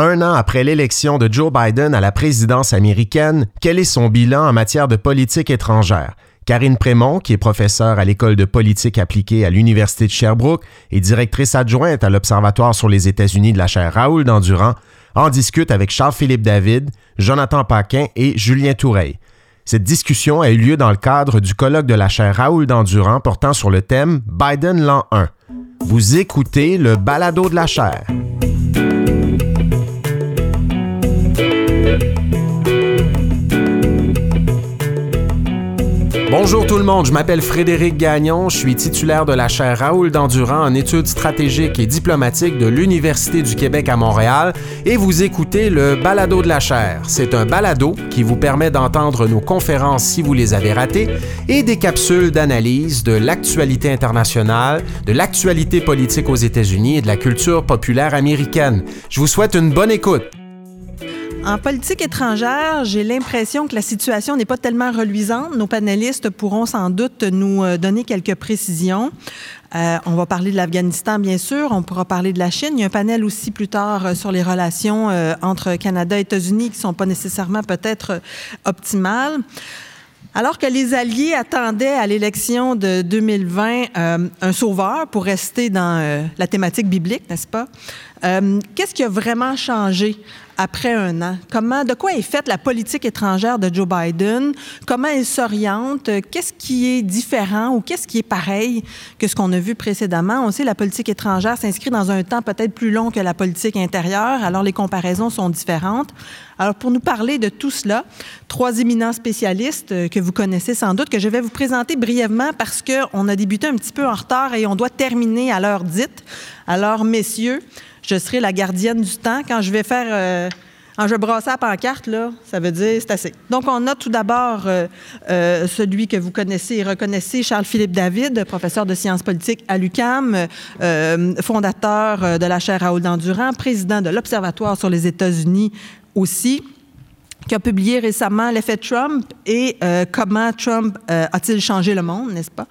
Un an après l'élection de Joe Biden à la présidence américaine, quel est son bilan en matière de politique étrangère? Karine Prémont, qui est professeure à l'École de politique appliquée à l'Université de Sherbrooke et directrice adjointe à l'Observatoire sur les États-Unis de la chaire Raoul d'Endurant, en discute avec Charles-Philippe David, Jonathan Paquin et Julien Toureille. Cette discussion a eu lieu dans le cadre du colloque de la chaire Raoul d'Endurant portant sur le thème Biden l'an 1. Vous écoutez le balado de la chaire. Bonjour tout le monde, je m'appelle Frédéric Gagnon, je suis titulaire de la chaire Raoul d'Endurant en études stratégiques et diplomatiques de l'Université du Québec à Montréal et vous écoutez le Balado de la chaire. C'est un balado qui vous permet d'entendre nos conférences si vous les avez ratées et des capsules d'analyse de l'actualité internationale, de l'actualité politique aux États-Unis et de la culture populaire américaine. Je vous souhaite une bonne écoute. En politique étrangère, j'ai l'impression que la situation n'est pas tellement reluisante. Nos panélistes pourront sans doute nous euh, donner quelques précisions. Euh, on va parler de l'Afghanistan, bien sûr. On pourra parler de la Chine. Il y a un panel aussi plus tard euh, sur les relations entre Canada et États-Unis qui ne sont pas nécessairement peut-être optimales. Alors que les Alliés attendaient à l'élection de 2020 un sauveur pour rester dans la thématique biblique, n'est-ce pas? Qu'est-ce qui a vraiment changé après un an? Comment, de quoi est faite la politique étrangère de Joe Biden? Comment elle s'oriente? Qu'est-ce qui est différent ou qu'est-ce qui est pareil que ce qu'on a vu précédemment? On sait que la politique étrangère s'inscrit dans un temps peut-être plus long que la politique intérieure, alors les comparaisons sont différentes. Alors, pour nous parler de tout cela, trois éminents spécialistes que vous connaissez sans doute, que je vais vous présenter brièvement parce qu'on a débuté un petit peu en retard et on doit terminer à l'heure dite. Alors, messieurs, je serai la gardienne du temps. Quand je vais faire. Euh, quand je vais brasser la pancarte, là, ça veut dire c'est assez. Donc, on a tout d'abord euh, euh, celui que vous connaissez et reconnaissez, Charles-Philippe David, professeur de sciences politiques à l'UCAM, fondateur de la chaire Raoul d'Endurant, président de l'Observatoire sur les États-Unis aussi qui a publié récemment L'effet Trump et euh, Comment Trump euh, a-t-il changé le monde, n'est-ce pas?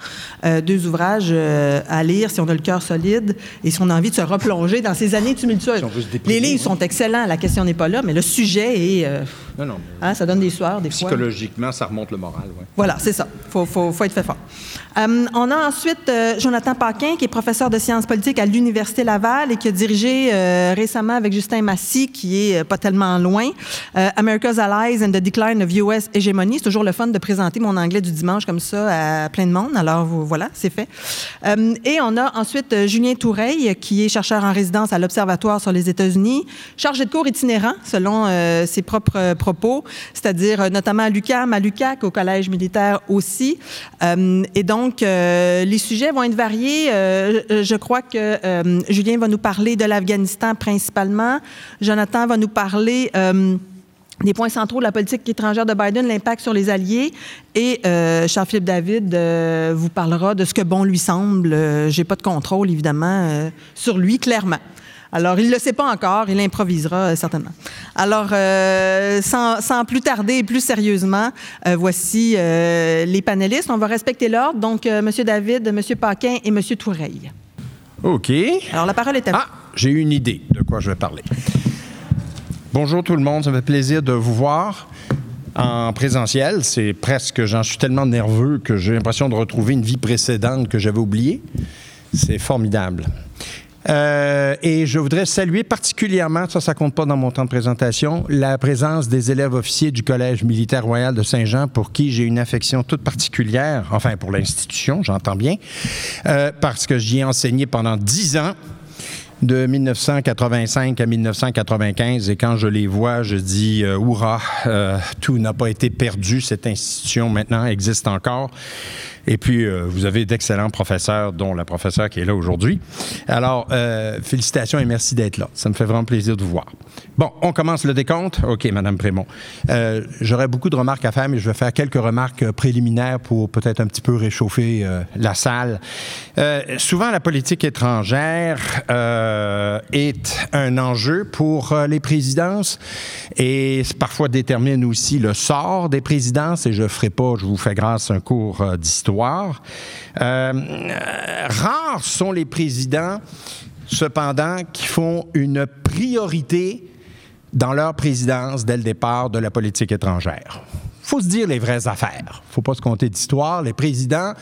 Euh, deux ouvrages à lire si on a le cœur solide et si on a envie de se replonger dans ces années tumultueuses. Les livres sont excellents, la question n'est pas là, mais le sujet est... non, non. Hein, ça donne des soirs, des fois. Psychologiquement, ça remonte le moral, oui. Voilà, c'est ça. Il faut, faut, faut, être fait fort. on a ensuite Jonathan Paquin, qui est professeur de sciences politiques à l'Université Laval et qui a dirigé récemment avec Justin Massy, qui est pas tellement loin, America's Allies and the Decline of US Hegemony. C'est toujours le fun de présenter mon anglais du dimanche comme ça à plein de monde. Alors voilà, c'est fait. Euh, et on a ensuite euh, Julien Toureille, qui est chercheur en résidence à l'Observatoire sur les États-Unis, chargé de cours itinérant, selon euh, ses propres propos, c'est-à-dire notamment à l'UQAM, à l'UQAC, au Collège militaire aussi. et donc, les sujets vont être variés. je crois que Julien va nous parler de l'Afghanistan principalement. Jonathan va nous parler des points centraux de la politique étrangère de Biden, l'impact sur les alliés. Et euh, Charles-Philippe David euh, vous parlera de ce que bon lui semble. Euh, j'ai pas de contrôle, évidemment, sur lui, clairement. Alors, il ne le sait pas encore, il improvisera certainement. Alors, sans, sans, plus tarder et plus sérieusement, voici les panélistes. On va respecter l'ordre. Donc, M. David, M. Paquin et M. Toureille. OK. Alors, la parole est à vous. Ah, j'ai une idée de quoi je vais parler. Bonjour tout le monde, ça fait plaisir de vous voir en présentiel. C'est presque, j'en suis tellement nerveux que j'ai l'impression de retrouver une vie précédente que j'avais oubliée. C'est formidable. Euh, et je voudrais saluer particulièrement, ça, ça compte pas dans mon temps de présentation, la présence des élèves officiers du Collège militaire royal de Saint-Jean, pour qui j'ai une affection toute particulière, enfin pour l'institution, j'entends bien, euh, parce que j'y ai enseigné pendant dix ans de 1985 à 1995 et quand je les vois, je dis euh, euh tout n'a pas été perdu, cette institution maintenant existe encore. Et puis, euh, vous avez d'excellents professeurs, dont la professeure qui est là aujourd'hui. Alors, euh, félicitations et merci d'être là. Ça me fait vraiment plaisir de vous voir. Bon, on commence le décompte. OK, Madame Prémont. Euh, j'aurais beaucoup de remarques à faire, mais je vais faire quelques remarques préliminaires pour peut-être un petit peu réchauffer la salle. souvent, la politique étrangère est un enjeu pour les présidences et parfois détermine aussi le sort des présidences. Et je ne ferai pas, je vous fais grâce, un cours d'histoire euh, rares sont les présidents, cependant, qui font une priorité dans leur présidence dès le départ de la politique étrangère. faut se dire les vraies affaires. faut pas se compter d'histoire. Les présidents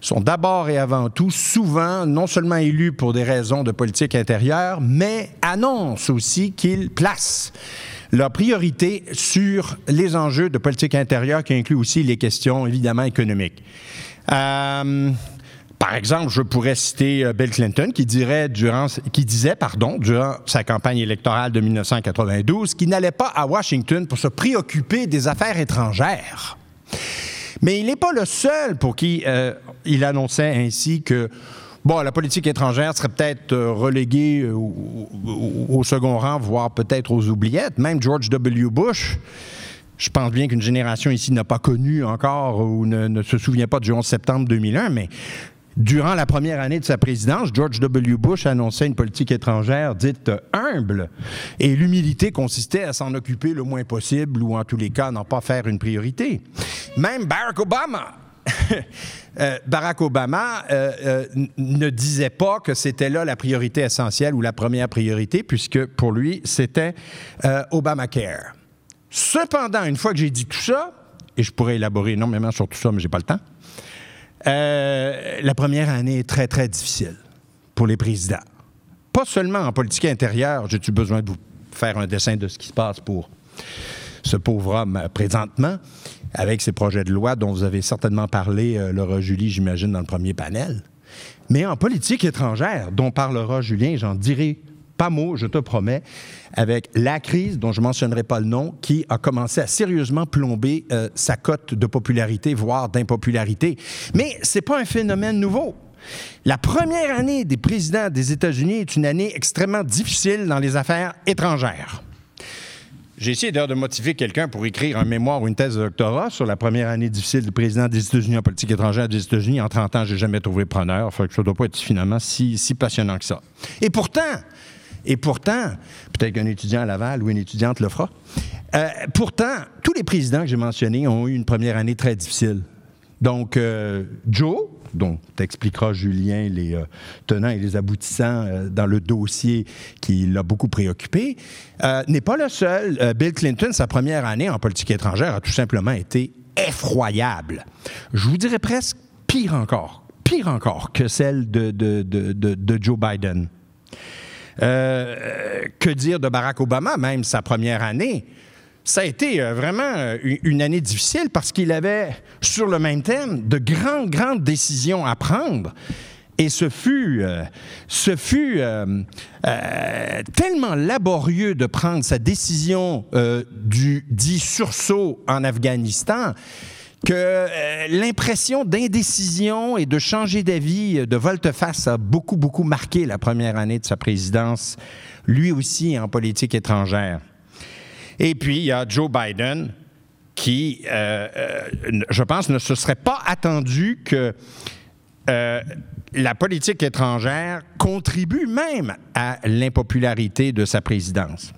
sont d'abord et avant tout souvent non seulement élus pour des raisons de politique intérieure, mais annoncent aussi qu'ils placent leur priorité sur les enjeux de politique intérieure qui incluent aussi les questions évidemment économiques. Euh, par exemple, je pourrais citer euh, Bill Clinton qui, dirait durant, qui disait pardon, durant sa campagne électorale de 1992 qu'il n'allait pas à Washington pour se préoccuper des affaires étrangères. Mais il n'est pas le seul pour qui euh, il annonçait ainsi que bon, la politique étrangère serait peut-être reléguée au, second rang, voire peut-être aux oubliettes. Même George W. Bush, je pense bien qu'une génération ici n'a pas connu encore ou ne, se souvient pas du 11 septembre 2001, mais Durant la première année de sa présidence, George W. Bush annonçait une politique étrangère dite humble et l'humilité consistait à s'en occuper le moins possible ou en tous les cas n'en pas faire une priorité. Même Barack Obama euh, Barack Obama euh, euh, ne disait pas que c'était là la priorité essentielle ou la première priorité, puisque pour lui, c'était Obamacare. Cependant, une fois que j'ai dit tout ça, et je pourrais élaborer énormément sur tout ça, mais j'ai pas le temps, euh, la première année est très, très difficile pour les présidents. Pas seulement en politique intérieure, j'ai-tu besoin de vous faire un dessin de ce qui se passe pour ce pauvre homme présentement, avec ces projets de loi dont vous avez certainement parlé, euh, Laura Julie, j'imagine, dans le premier panel. Mais en politique étrangère, dont parlera Julien, j'en dirai pas mot, je te promets, avec la crise, dont je ne mentionnerai pas le nom, qui a commencé à sérieusement plomber euh, sa cote de popularité, voire d'impopularité. Mais ce n'est pas un phénomène nouveau. La première année des présidents des États-Unis est une année extrêmement difficile dans les affaires étrangères. J'ai essayé d'ailleurs de motiver quelqu'un pour écrire un mémoire ou une thèse de doctorat sur la première année difficile du président des États-Unis en politique étrangère des États-Unis. En 30 ans, j'ai jamais trouvé preneur. Fait que ça doit pas être finalement si passionnant que ça. Et pourtant, et pourtant, peut-être qu'un étudiant à Laval ou une étudiante le fera, euh, pourtant, tous les présidents que j'ai mentionnés ont eu une première année très difficile. Donc, euh, Joe, dont t'expliquera Julien les euh, tenants et les aboutissants dans le dossier qui l'a beaucoup préoccupé, n'est pas le seul. Bill Clinton, sa première année en politique étrangère a tout simplement été effroyable. Je vous dirais presque pire encore, pire encore que celle de, Joe Biden. Euh, que dire de Barack Obama, même sa première année? Ça a été euh, vraiment euh, une année difficile parce qu'il avait, sur le même thème, de grandes, grandes décisions à prendre. Et ce fut, ce fut tellement laborieux de prendre sa décision du dit sursaut en Afghanistan que euh, l'impression d'indécision et de changer d'avis euh, de volte-face a beaucoup, beaucoup marqué la première année de sa présidence, lui aussi en politique étrangère. Et puis, il y a Joe Biden qui, euh, je pense, ne se serait pas attendu que la politique étrangère contribue même à l'impopularité de sa présidence.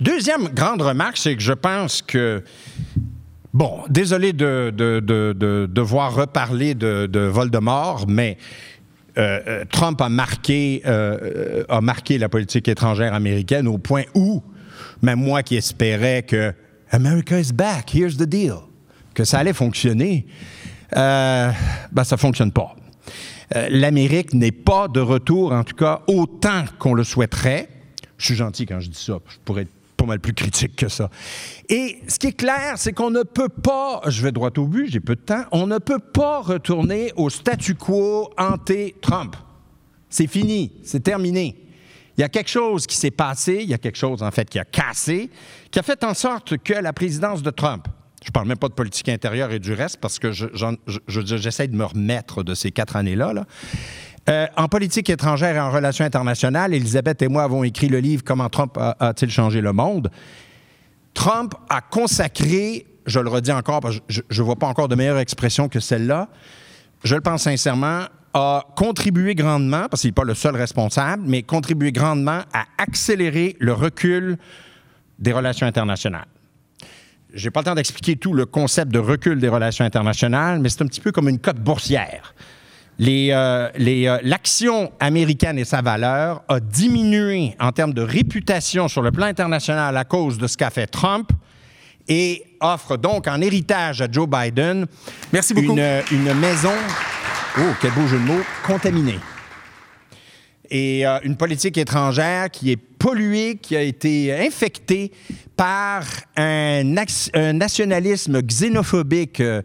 Deuxième grande remarque, c'est que je pense que Bon, désolé de, devoir reparler de, Voldemort, mais euh, euh, Trump a marqué, euh, a marqué la politique étrangère américaine au point où, même moi qui espérais que America is back, here's the deal, que ça allait fonctionner, ben ça fonctionne pas. L'Amérique n'est pas de retour, en tout cas, autant qu'on le souhaiterait. Je suis gentil quand je dis ça. Je pourrais être pas mal plus critique que ça. Et ce qui est clair, c'est qu'on ne peut pas, je vais droit au but, j'ai peu de temps, on ne peut pas retourner au statu quo anti-Trump. C'est fini, c'est terminé. Il y a quelque chose qui s'est passé, il y a quelque chose en fait qui a cassé, qui a fait en sorte que la présidence de Trump, je ne parle même pas de politique intérieure et du reste parce que j'essaie de me remettre de ces quatre années-là, là, euh, en politique étrangère et en relations internationales, Elisabeth et moi avons écrit le livre Comment Trump a-t-il changé le monde? Trump a consacré, je le redis encore, parce que je ne vois pas encore de meilleure expression que celle-là, je le pense sincèrement, a contribué grandement, parce qu'il n'est pas le seul responsable, mais contribué grandement à accélérer le recul des relations internationales. Je n'ai pas le temps d'expliquer tout le concept de recul des relations internationales, mais c'est un petit peu comme une cote boursière l'action américaine et sa valeur a diminué en termes de réputation sur le plan international à cause de ce qu'a fait Trump et offre donc en héritage à Joe Biden Merci beaucoup. Une, une maison, oh, quel beau jeu de mots, contaminée et euh, une politique étrangère qui est polluée, qui a été infectée par un, nationalisme xénophobique, euh,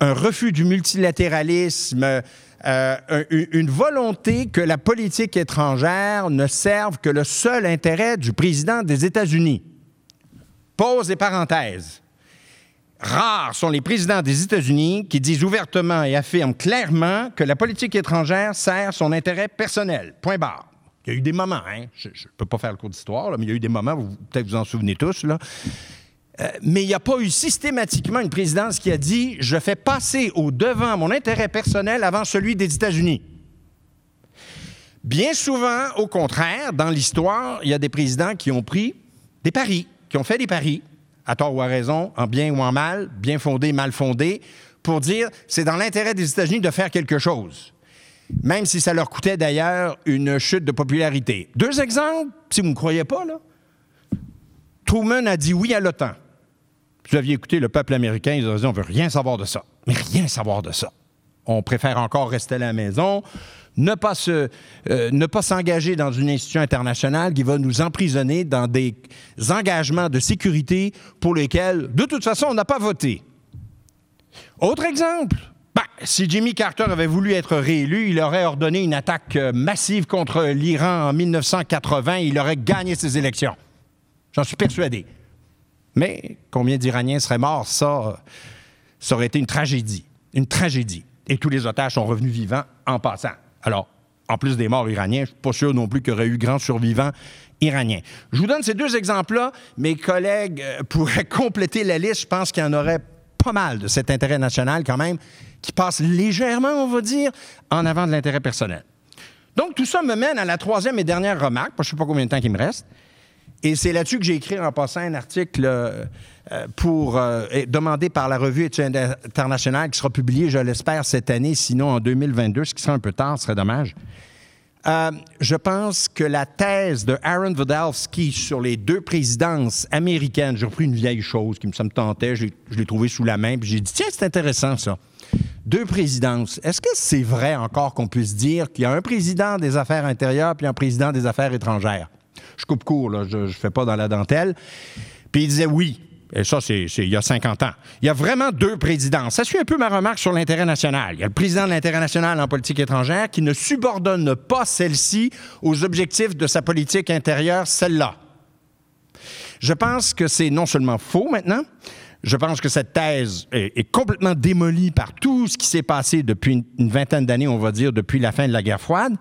un refus du multilatéralisme, euh, une volonté que la politique étrangère ne serve que le seul intérêt du président des États-Unis. Pause et parenthèse. Rares sont les présidents des États-Unis qui disent ouvertement et affirment clairement que la politique étrangère sert son intérêt personnel. Point barre. Il y a eu des moments, hein? je ne peux pas faire le cours d'histoire, mais il y a eu des moments, peut-être vous en souvenez tous, là. Euh, mais il n'y a pas eu systématiquement une présidence qui a dit je fais passer au devant mon intérêt personnel avant celui des États-Unis. Bien souvent, au contraire, dans l'histoire, il y a des présidents qui ont pris des paris, qui ont fait des paris, à tort ou à raison, en bien ou en mal, bien fondé, mal fondé, pour dire c'est dans l'intérêt des États-Unis de faire quelque chose, même si ça leur coûtait d'ailleurs une chute de popularité. Deux exemples, si vous ne me croyez pas. Truman a dit oui à l'OTAN. Vous aviez écouté le peuple américain, ils ont dit on veut rien savoir de ça, mais rien savoir de ça. On préfère encore rester à la maison ne pas, se, euh, ne pas s'engager dans une institution internationale qui va nous emprisonner dans des engagements de sécurité pour lesquels, de toute façon, on n'a pas voté. Autre exemple, ben, si Jimmy Carter avait voulu être réélu, il aurait ordonné une attaque euh, massive contre l'Iran en 1980 il aurait gagné ses élections. J'en suis persuadé. Mais combien d'Iraniens seraient morts, ça, aurait été une tragédie. Une tragédie. Et tous les otages sont revenus vivants en passant. Alors, en plus des morts iraniens, je ne suis pas sûr non plus qu'il y aurait eu grand survivant iranien. Je vous donne ces deux exemples-là. Mes collègues euh, pourraient compléter la liste. Je pense qu'il y en aurait pas mal de cet intérêt national quand même, qui passe légèrement, on va dire, en avant de l'intérêt personnel. Donc, tout ça me mène à la troisième et dernière remarque, je ne sais pas combien de temps il me reste. Et c'est là-dessus que j'ai écrit en passant un article euh, euh, pour euh, demandé par la revue Études internationale qui sera publié, je l'espère, cette année, sinon en 2022, ce qui serait un peu tard, ce serait dommage. je pense que la thèse de Aaron Vodalski sur les deux présidences américaines, j'ai repris une vieille chose qui me, tentait, je l'ai trouvé sous la main, puis j'ai dit, tiens, c'est intéressant ça. Deux présidences. Est-ce que c'est vrai encore qu'on puisse dire qu'il y a un président des affaires intérieures puis un président des affaires étrangères? Je coupe court, là, je ne fais pas dans la dentelle. Puis il disait oui. Et ça, c'est il y a 50 ans. Il y a vraiment deux présidents. Ça suit un peu ma remarque sur l'intérêt national. Il y a le président de l'intérêt national en politique étrangère qui ne subordonne pas celle-ci aux objectifs de sa politique intérieure, celle-là. Je pense que c'est non seulement faux maintenant, je pense que cette thèse est, complètement démolie par tout ce qui s'est passé depuis une vingtaine d'années, on va dire, depuis la fin de la guerre froide.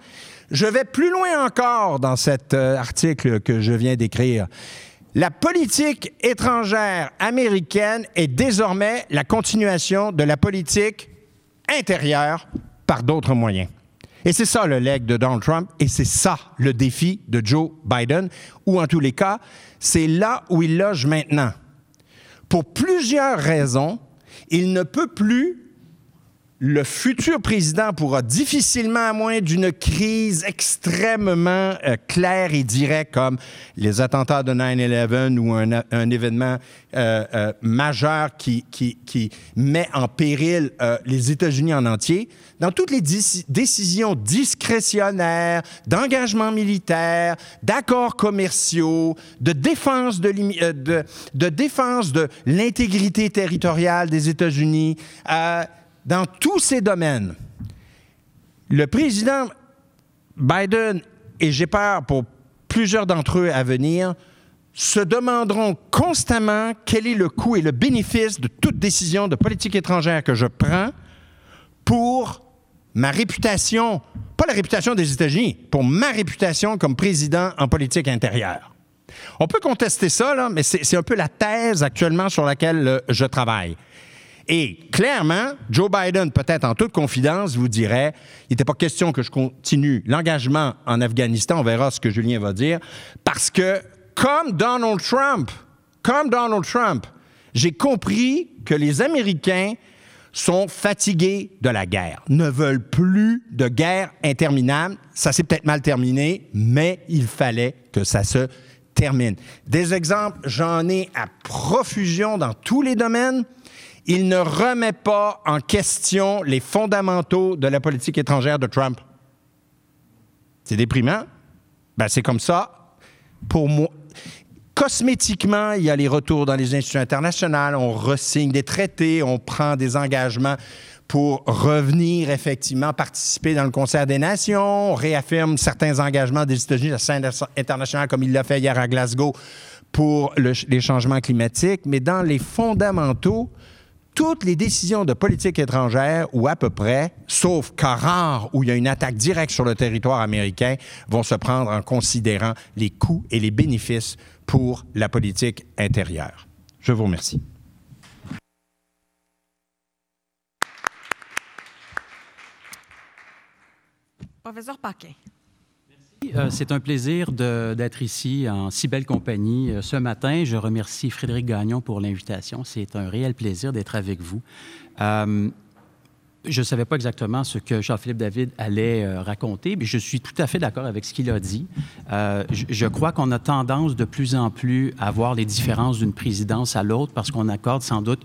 Je vais plus loin encore dans cet euh, article que je viens d'écrire. La politique étrangère américaine est désormais la continuation de la politique intérieure par d'autres moyens. Et c'est ça le leg de Donald Trump et c'est ça le défi de Joe Biden, ou en tous les cas, c'est là où il loge maintenant. Pour plusieurs raisons, il ne peut plus le futur président pourra difficilement, à moins d'une crise extrêmement euh, claire et directe comme les attentats de 9-11 ou un, événement euh, euh, majeur qui, met en péril les États-Unis en entier, dans toutes les décisions discrétionnaires, d'engagement militaire, d'accords commerciaux, de défense de l'intégrité territoriale des États-Unis, dans tous ces domaines, le président Biden, et j'ai peur pour plusieurs d'entre eux à venir, se demanderont constamment quel est le coût et le bénéfice de toute décision de politique étrangère que je prends pour ma réputation, pas la réputation des États-Unis, pour ma réputation comme président en politique intérieure. On peut contester ça, mais c'est un peu la thèse actuellement sur laquelle euh, je travaille. Et clairement, Joe Biden, peut-être en toute confidence, vous dirait, il n'était pas question que je continue l'engagement en Afghanistan, on verra ce que Julien va dire, parce que comme Donald Trump, comme Donald Trump, j'ai compris que les Américains sont fatigués de la guerre, ne veulent plus de guerre interminable. Ça s'est peut-être mal terminé, mais il fallait que ça se termine. Des exemples, j'en ai à profusion dans tous les domaines. Il ne remet pas en question les fondamentaux de la politique étrangère de Trump. C'est déprimant. Ben, c'est comme ça. Pour moi, cosmétiquement, il y a les retours dans les institutions internationales, on ressigne des traités, on prend des engagements pour revenir effectivement participer dans le concert des nations, on réaffirme certains engagements des États-Unis à la scène internationale comme il l'a fait hier à Glasgow pour les changements climatiques, mais dans les fondamentaux, toutes les décisions de politique étrangère, ou à peu près, sauf cas rares où il y a une attaque directe sur le territoire américain, vont se prendre en considérant les coûts et les bénéfices pour la politique intérieure. Je vous remercie. Euh, c'est un plaisir d'être ici en si belle compagnie euh, ce matin. Je remercie Frédéric Gagnon pour l'invitation. C'est un réel plaisir d'être avec vous. Euh, je ne savais pas exactement ce que Jean-Philippe David allait raconter, mais je suis tout à fait d'accord avec ce qu'il a dit. Je, je, crois qu'on a tendance de plus en plus à voir les différences d'une présidence à l'autre parce qu'on accorde sans doute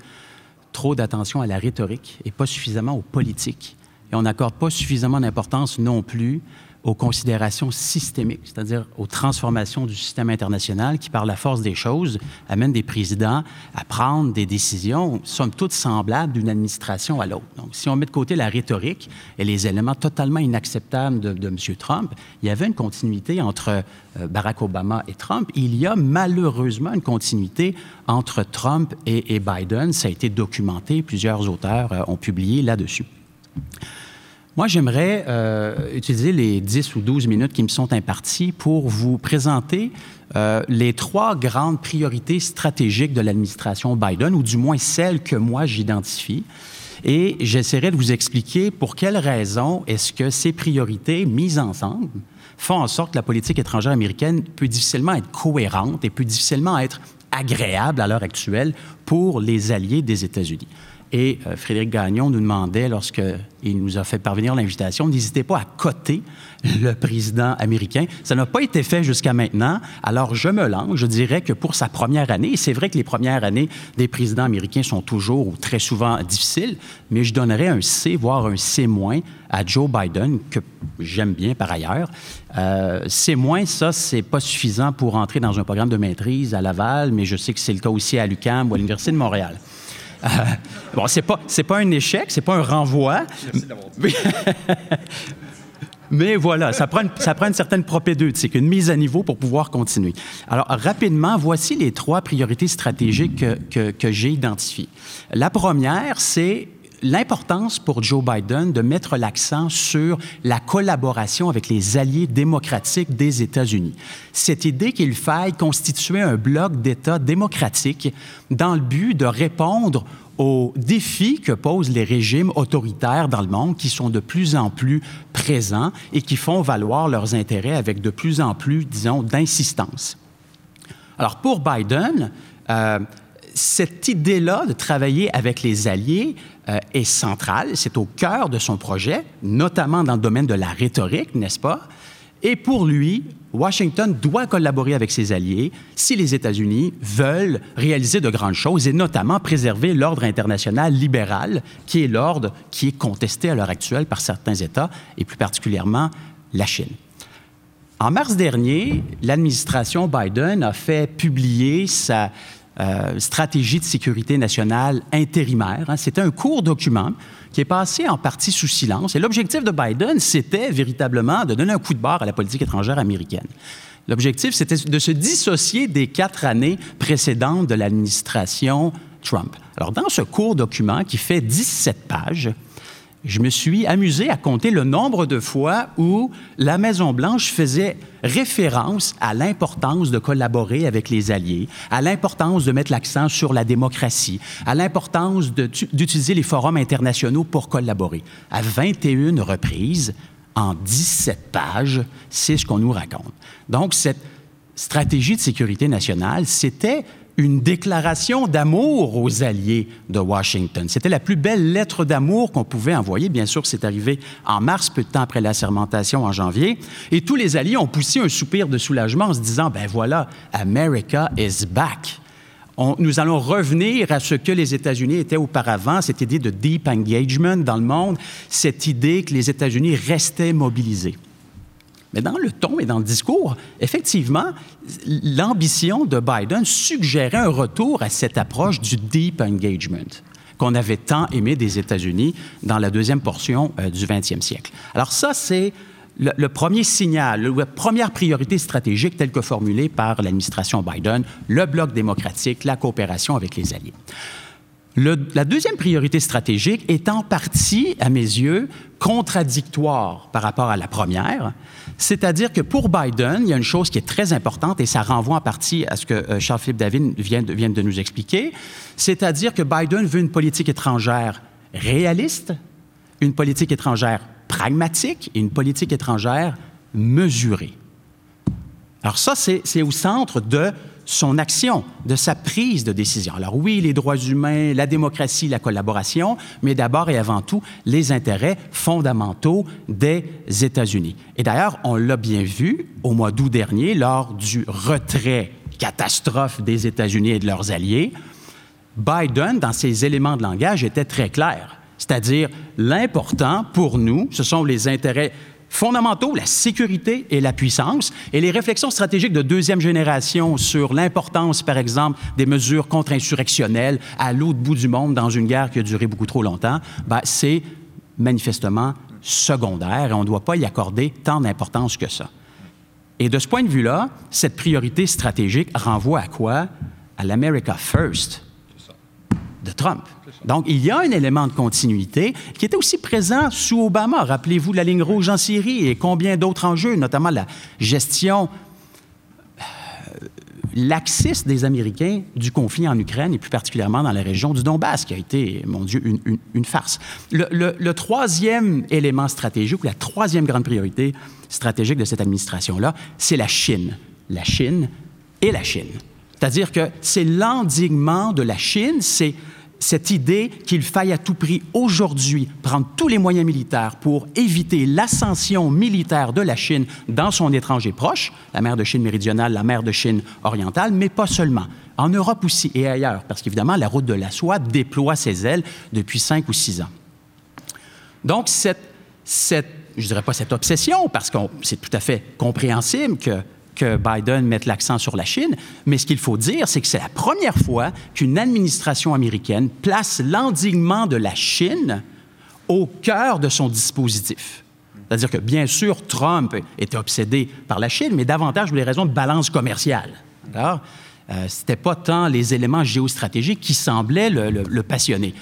trop d'attention à la rhétorique et pas suffisamment aux politiques. Et on n'accorde pas suffisamment d'importance non plus aux considérations systémiques, c'est-à-dire aux transformations du système international qui, par la force des choses, amènent des présidents à prendre des décisions, somme toute semblables d'une administration à l'autre. Donc, si on met de côté la rhétorique et les éléments totalement inacceptables de, M. Trump, il y avait une continuité entre euh, Barack Obama et Trump. Il y a malheureusement une continuité entre Trump et, et Biden. Ça a été documenté. Plusieurs auteurs euh, ont publié là-dessus. Moi, j'aimerais euh, utiliser les 10 ou 12 minutes qui me sont imparties pour vous présenter euh, les trois grandes priorités stratégiques de l'administration Biden, ou du moins celles que moi j'identifie. Et j'essaierai de vous expliquer pour quelles raisons est-ce que ces priorités mises ensemble font en sorte que la politique étrangère américaine peut difficilement être cohérente et peut difficilement être agréable à l'heure actuelle pour les alliés des États-Unis. Et euh, Frédéric Gagnon nous demandait, lorsqu'il nous a fait parvenir l'invitation, n'hésitez pas à coter le président américain. Ça n'a pas été fait jusqu'à maintenant. Alors, je me lance. Je dirais que pour sa première année, et c'est vrai que les premières années des présidents américains sont toujours ou très souvent difficiles, mais je donnerais un C, voire un C- à Joe Biden, que j'aime bien par ailleurs. Euh, C-, ça, c'est pas suffisant pour entrer dans un programme de maîtrise à Laval, mais je sais que c'est le cas aussi à l'UQAM ou à l'Université de Montréal. Euh, bon, c'est pas, c'est pas un échec, c'est pas un renvoi. Mais voilà, ça prend, une, ça prend une certaine propédeutique, une mise à niveau pour pouvoir continuer. Alors, rapidement, voici les trois priorités stratégiques que, que, que j'ai identifiées. La première, c'est l'importance pour Joe Biden de mettre l'accent sur la collaboration avec les alliés démocratiques des États-Unis. Cette idée qu'il faille constituer un bloc d'États démocratiques dans le but de répondre aux défis que posent les régimes autoritaires dans le monde qui sont de plus en plus présents et qui font valoir leurs intérêts avec de plus en plus, disons, d'insistance. Alors pour Biden, euh, cette idée-là de travailler avec les alliés euh, est centrale, c'est au cœur de son projet, notamment dans le domaine de la rhétorique, n'est-ce pas? Et pour lui, Washington doit collaborer avec ses alliés si les États-Unis veulent réaliser de grandes choses et notamment préserver l'ordre international libéral, qui est l'ordre qui est contesté à l'heure actuelle par certains États et plus particulièrement la Chine. En mars dernier, l'administration Biden a fait publier sa, euh, stratégie de sécurité nationale intérimaire. Hein. C'était un court document qui est passé en partie sous silence. Et l'objectif de Biden, c'était véritablement de donner un coup de barre à la politique étrangère américaine. L'objectif, c'était de se dissocier des quatre années précédentes de l'administration Trump. Alors, dans ce court document qui fait 17 pages, je me suis amusé à compter le nombre de fois où la Maison-Blanche faisait référence à l'importance de collaborer avec les alliés, à l'importance de mettre l'accent sur la démocratie, à l'importance d'utiliser les forums internationaux pour collaborer. À 21 reprises, en 17 pages, c'est ce qu'on nous raconte. Donc, cette stratégie de sécurité nationale, c'était une déclaration d'amour aux alliés de Washington. C'était la plus belle lettre d'amour qu'on pouvait envoyer. Bien sûr, c'est arrivé en mars, peu de temps après la sermentation en janvier. Et tous les alliés ont poussé un soupir de soulagement en se disant, ben voilà, America is back. nous allons revenir à ce que les États-Unis étaient auparavant, cette idée de deep engagement dans le monde, cette idée que les États-Unis restaient mobilisés. Mais dans le ton et dans le discours, effectivement, l'ambition de Biden suggérait un retour à cette approche du deep engagement qu'on avait tant aimé des États-Unis dans la deuxième portion euh, du 20e siècle. Alors ça, c'est le, premier signal, la première priorité stratégique telle que formulée par l'administration Biden, le bloc démocratique, la coopération avec les alliés. La deuxième priorité stratégique est en partie, à mes yeux, contradictoire par rapport à la première, c'est-à-dire que pour Biden, il y a une chose qui est très importante et ça renvoie en partie à ce que euh, Charles-Philippe David vient de, vient de nous expliquer, c'est-à-dire que Biden veut une politique étrangère réaliste, une politique étrangère pragmatique et une politique étrangère mesurée. Alors ça, c'est au centre de son action, de sa prise de décision. Alors oui, les droits humains, la démocratie, la collaboration, mais d'abord et avant tout les intérêts fondamentaux des États-Unis. Et d'ailleurs, on l'a bien vu au mois d'août dernier lors du retrait catastrophe des États-Unis et de leurs alliés. Biden, dans ses éléments de langage, était très clair. C'est-à-dire, l'important pour nous, ce sont les intérêts fondamentaux, la sécurité et la puissance, et les réflexions stratégiques de deuxième génération sur l'importance, par exemple, des mesures contre-insurrectionnelles à l'autre bout du monde dans une guerre qui a duré beaucoup trop longtemps, ben, c'est manifestement secondaire et on ne doit pas y accorder tant d'importance que ça. Et de ce point de vue-là, cette priorité stratégique renvoie à quoi? À l'America First de Trump. Donc, il y a un élément de continuité qui était aussi présent sous Obama. Rappelez-vous la ligne rouge en Syrie et combien d'autres enjeux, notamment la gestion euh, laxiste des Américains du conflit en Ukraine et plus particulièrement dans la région du Donbass, qui a été, mon Dieu, une, farce. Le, troisième élément stratégique, ou la troisième grande priorité stratégique de cette administration-là, c'est la Chine. La Chine et la Chine. C'est-à-dire que c'est l'endiguement de la Chine, c'est cette idée qu'il faille à tout prix aujourd'hui prendre tous les moyens militaires pour éviter l'ascension militaire de la Chine dans son étranger proche, la mer de Chine méridionale, la mer de Chine orientale, mais pas seulement. En Europe aussi et ailleurs, parce qu'évidemment, la route de la soie déploie ses ailes depuis cinq ou six ans. Donc, cette, je dirais pas cette obsession, parce que c'est tout à fait compréhensible que que Biden mette l'accent sur la Chine, mais ce qu'il faut dire, c'est que c'est la première fois qu'une administration américaine place l'endiguement de la Chine au cœur de son dispositif. C'est-à-dire que, bien sûr, Trump était obsédé par la Chine, mais davantage pour les raisons de balance commerciale. Euh, ce n'était pas tant les éléments géostratégiques qui semblaient le passionner.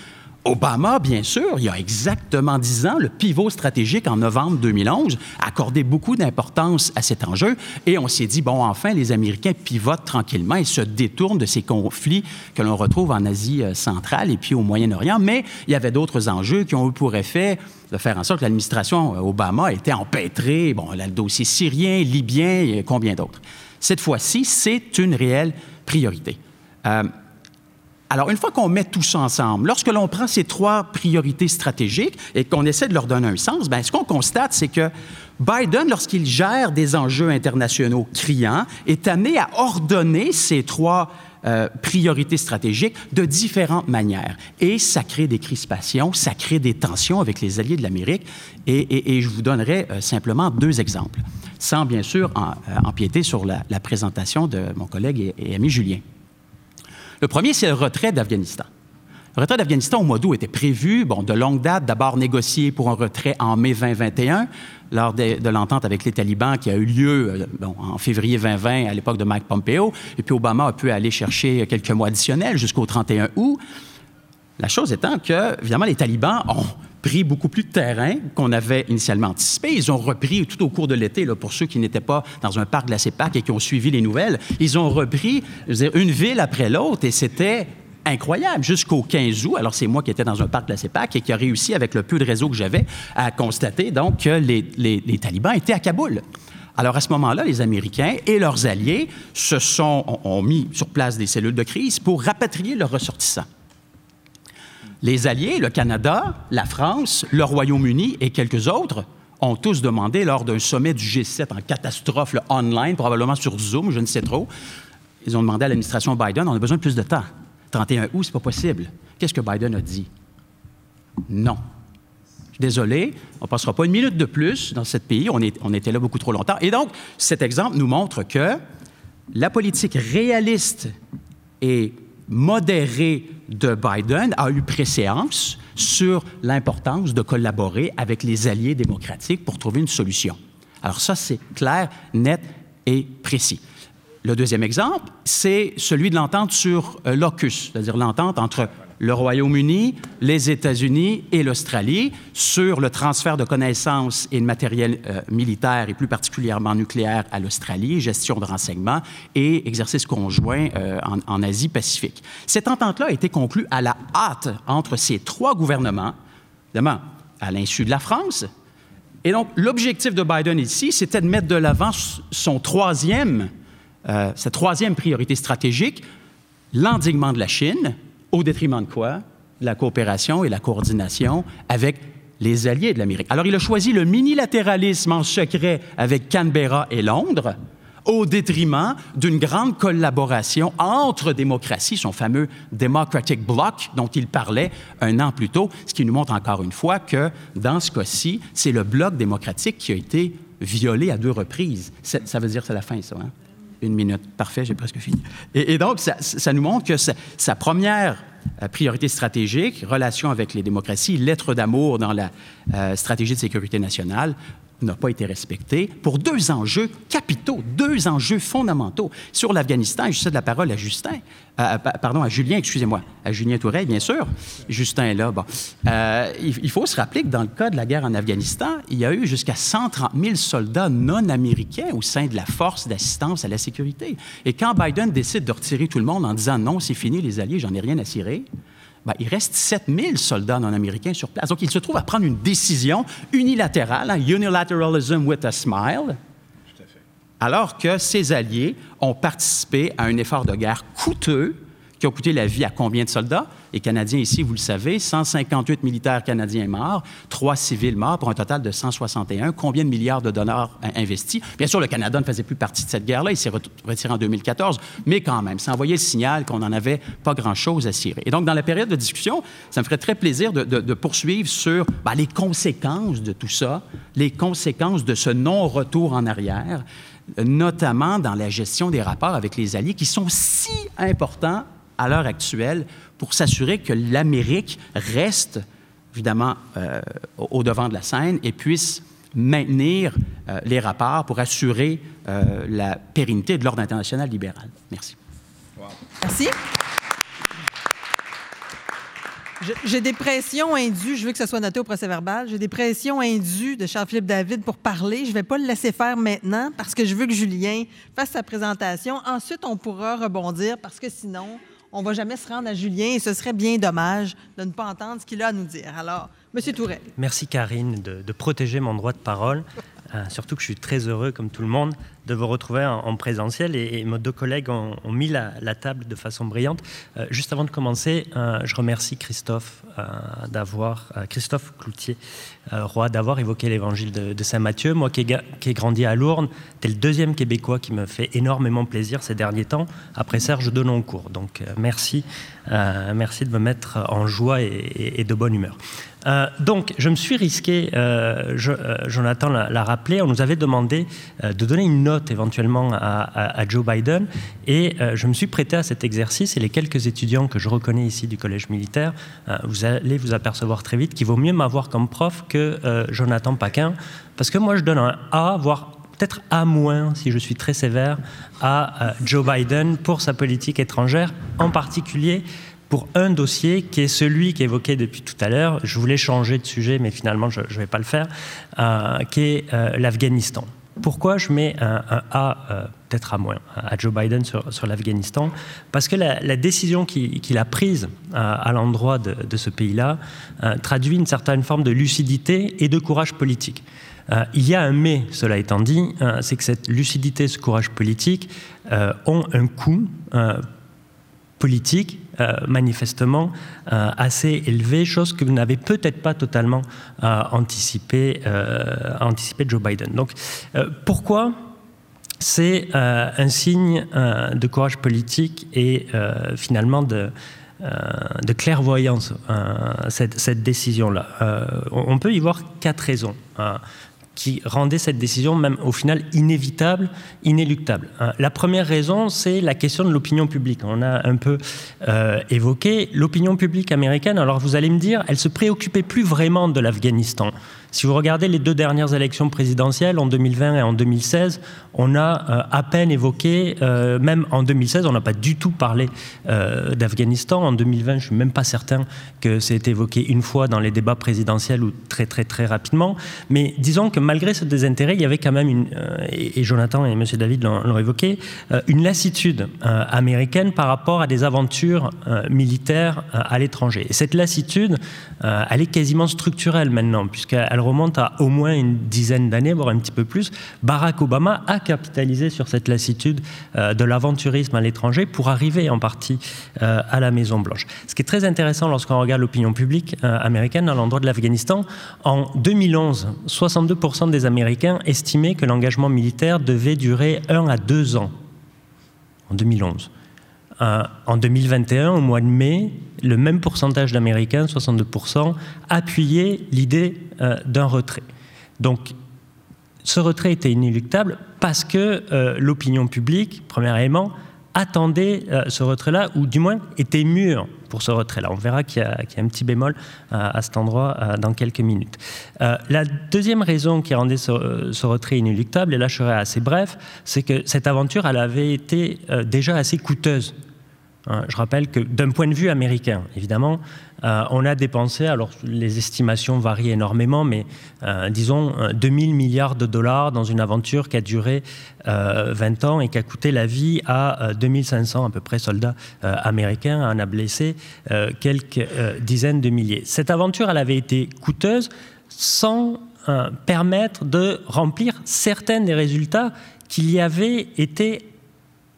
Obama, bien sûr, il y a exactement dix ans, le pivot stratégique en novembre 2011, accordait beaucoup d'importance à cet enjeu et on s'est dit, bon, enfin, les Américains pivotent tranquillement et se détournent de ces conflits que l'on retrouve en Asie euh, centrale et puis au Moyen-Orient, mais il y avait d'autres enjeux qui ont eu pour effet de faire en sorte que l'administration Obama était empêtrée, bon, le dossier syrien, libyen et combien d'autres. Cette fois-ci, c'est une réelle priorité. Euh, alors, une fois qu'on met tout ça ensemble, lorsque l'on prend ces trois priorités stratégiques et qu'on essaie de leur donner un sens, bien, ce qu'on constate, c'est que Biden, lorsqu'il gère des enjeux internationaux criants, est amené à ordonner ces trois euh, priorités stratégiques de différentes manières. Et ça crée des crispations, ça crée des tensions avec les alliés de l'Amérique. Et, je vous donnerai euh, simplement deux exemples, sans bien sûr euh, empiéter sur la, présentation de mon collègue et ami Julien. Le premier, c'est le retrait d'Afghanistan. Le retrait d'Afghanistan au mois d'août était prévu, bon, de longue date, d'abord négocié pour un retrait en mai 2021, lors de, l'entente avec les talibans qui a eu lieu euh, en février 2020 à l'époque de Mike Pompeo. Et puis Obama a pu aller chercher quelques mois additionnels jusqu'au 31 août. La chose étant que, évidemment, les talibans ont pris beaucoup plus de terrain qu'on avait initialement anticipé. Ils ont repris tout au cours de l'été, pour ceux qui n'étaient pas dans un parc de la CEPAC et qui ont suivi les nouvelles, ils ont repris une ville après l'autre et c'était incroyable jusqu'au 15 août. Alors, c'est moi qui étais dans un parc de la CEPAC et qui a réussi, avec le peu de réseau que j'avais, à constater donc que les, les talibans étaient à Kaboul. Alors à ce moment-là, les Américains et leurs alliés se sont, ont mis sur place des cellules de crise pour rapatrier leurs ressortissants. Les alliés, le Canada, la France, le Royaume-Uni et quelques autres ont tous demandé lors d'un sommet du G7 en catastrophe online, probablement sur Zoom, je ne sais trop, ils ont demandé à l'administration Biden, on a besoin de plus de temps. 31 août, c'est pas possible. Qu'est-ce que Biden a dit? Non. Désolé, on ne passera pas une minute de plus dans ce pays. On, on était là beaucoup trop longtemps. Et donc, cet exemple nous montre que la politique réaliste et modérée de Biden a eu préséance sur l'importance de collaborer avec les alliés démocratiques pour trouver une solution. Alors ça, c'est clair, net et précis. Le deuxième exemple, c'est celui de l'entente sur euh, l'OCUS, c'est-à-dire l'entente entre le Royaume-Uni, les États-Unis et l'Australie sur le transfert de connaissances et de matériel euh, militaire et plus particulièrement nucléaire à l'Australie, gestion de renseignements et exercice conjoint euh, en, Asie-Pacifique. Cette entente-là a été conclue à la hâte entre ces trois gouvernements, évidemment à l'insu de la France. Et donc, l'objectif de Biden ici, c'était de mettre de l'avant son troisième euh, sa troisième priorité stratégique, l'endiguement de la Chine, au détriment de quoi? La coopération et la coordination avec les alliés de l'Amérique. Alors, il a choisi le minilatéralisme en secret avec Canberra et Londres, au détriment d'une grande collaboration entre démocraties, son fameux Democratic Bloc dont il parlait un an plus tôt, ce qui nous montre encore une fois que, dans ce cas-ci, c'est le bloc démocratique qui a été violé à deux reprises. Ça veut dire que c'est la fin, ça. Hein? Une minute. Parfait, j'ai presque fini. Et, donc, ça, nous montre que sa, première euh, priorité stratégique, relation avec les démocraties, lettre d'amour dans la euh, stratégie de sécurité nationale, n'a pas été respecté pour deux enjeux capitaux, deux enjeux fondamentaux. Sur l'Afghanistan, je cède la parole à Justin, euh, pardon, à Julien, excusez-moi, à Julien Tourelle, bien sûr. Justin est là. Bon. Euh, il, faut se rappeler que dans le cas de la guerre en Afghanistan, il y a eu jusqu'à 130 000 soldats non américains au sein de la force d'assistance à la sécurité. Et quand Biden décide de retirer tout le monde en disant non, c'est fini, les Alliés, j'en ai rien à cirer, ben, il reste 7000 soldats non-américains sur place. Donc, il se trouve à prendre une décision unilatérale, un unilateralism with a smile, alors que ses alliés ont participé à un effort de guerre coûteux qui a coûté la vie à combien de soldats? Les Canadiens ici, vous le savez, 158 militaires canadiens morts, trois civils morts pour un total de 161. Combien de milliards de dollars investis? Bien sûr, le Canada ne faisait plus partie de cette guerre-là. Il s'est retiré en 2014, mais quand même, ça envoyait le signal qu'on n'en avait pas grand-chose à cirer. Et donc, dans la période de discussion, ça me ferait très plaisir de, poursuivre sur ben, les conséquences de tout ça, les conséquences de ce non-retour en arrière notamment dans la gestion des rapports avec les alliés qui sont si importants à l'heure actuelle pour s'assurer que l'Amérique reste évidemment euh, au devant de la scène et puisse maintenir euh, les rapports pour assurer euh, la pérennité de l'ordre international libéral. Merci. Merci. J'ai des pressions indues, je veux que ce soit noté au procès verbal, j'ai des pressions indues de Charles-Philippe David pour parler. Je ne vais pas le laisser faire maintenant parce que je veux que Julien fasse sa présentation. Ensuite, on pourra rebondir parce que sinon, on ne va jamais se rendre à Julien et ce serait bien dommage de ne pas entendre ce qu'il a à nous dire. Alors, M. Tourelle. Merci, Karine, de, protéger mon droit de parole. Euh, surtout que je suis très heureux, comme tout le monde, de vous retrouver en, présentiel et, mes deux collègues ont, mis la, table de façon brillante. Euh, juste avant de commencer, euh, je remercie Christophe Cloutier, roi, d'avoir évoqué l'évangile de, Saint Matthieu. Moi qui ai, grandi à Lourdes, es le deuxième Québécois qui me fait énormément plaisir ces derniers temps, après Serge Denoncourt. Donc merci, merci de me mettre en joie et de bonne humeur. Euh, donc, je me suis risqué, euh, euh, Jonathan l'a rappelé, on nous avait demandé de donner une note éventuellement à, Joe Biden, et je me suis prêté à cet exercice, et les quelques étudiants que je reconnais ici du collège militaire, vous allez vous apercevoir très vite qu'il vaut mieux m'avoir comme prof que Jonathan Paquin, parce que moi je donne un A, voire peut-être A moins, si je suis très sévère, à Joe Biden pour sa politique étrangère, en particulier pour un dossier qui est celui évoqué depuis tout à l'heure. Je voulais changer de sujet, mais finalement, je ne vais pas le faire, euh, qui est euh, l'Afghanistan. Pourquoi je mets un, A, euh, peut-être à moins, à Joe Biden sur, l'Afghanistan? Parce que la, décision qu'il a prise à l'endroit de, de, ce pays-là traduit une certaine forme de lucidité et de courage politique. il y a un mais, cela étant dit, c'est que cette lucidité, ce courage politique ont un coût politique manifestement assez élevé, chose que vous n'avez peut-être pas totalement anticipé, anticipé Joe Biden. Donc pourquoi c'est un signe de courage politique et finalement de, clairvoyance, cette, cette décision-là? on peut y voir quatre raisons qui rendaient cette décision même au final inévitable, inéluctable. La première raison, c'est la question de l'opinion publique. On a un peu évoqué l'opinion publique américaine. Alors vous allez me dire, elle se préoccupait plus vraiment de l'Afghanistan. Si vous regardez les deux dernières élections présidentielles, en 2020 et en 2016, on a euh, à peine évoqué, euh, même en 2016, on n'a pas du tout parlé euh, d'Afghanistan. En 2020, je ne suis même pas certain que c'est évoqué une fois dans les débats présidentiels ou très très très rapidement. Mais disons que malgré ce désintérêt, il y avait quand même une, et, Jonathan et M. David l'ont évoqué, une lassitude américaine par rapport à des aventures militaires à l'étranger. Et cette lassitude, elle est quasiment structurelle maintenant, puisqu'elle remonte à au moins une dizaine d'années, voire un petit peu plus, Barack Obama a capitalisé sur cette lassitude euh, de l'aventurisme à l'étranger pour arriver en partie euh, à la Maison-Blanche. Ce qui est très intéressant lorsqu'on regarde l'opinion publique euh, américaine à l'endroit de l'Afghanistan, en 2011, 62% des Américains estimaient que l'engagement militaire devait durer un à deux ans. En 2011. En 2021, au mois de mai, le même pourcentage d'Américains, 62%, appuyaient l'idée euh, d'un retrait. Donc, ce retrait était inéluctable parce que euh, l'opinion publique, premier élément, attendait euh, ce retrait-là, ou du moins était mûr pour ce retrait-là. On verra qu'il y, a un petit bémol à cet endroit dans quelques minutes. la deuxième raison qui rendait ce, ce, retrait inéluctable, et là je serai assez bref, c'est que cette aventure, elle avait été déjà assez coûteuse je rappelle que d'un point de vue américain, évidemment, euh, on a dépensé, alors les estimations varient énormément, mais euh, disons 2000 milliards de dollars dans une aventure qui a duré 20 euh, ans et qui a coûté la vie à 2500 à peu près soldats américains, en a blessé quelques dizaines de milliers. Cette aventure, elle avait été coûteuse sans permettre de remplir certains des résultats qui y avaient été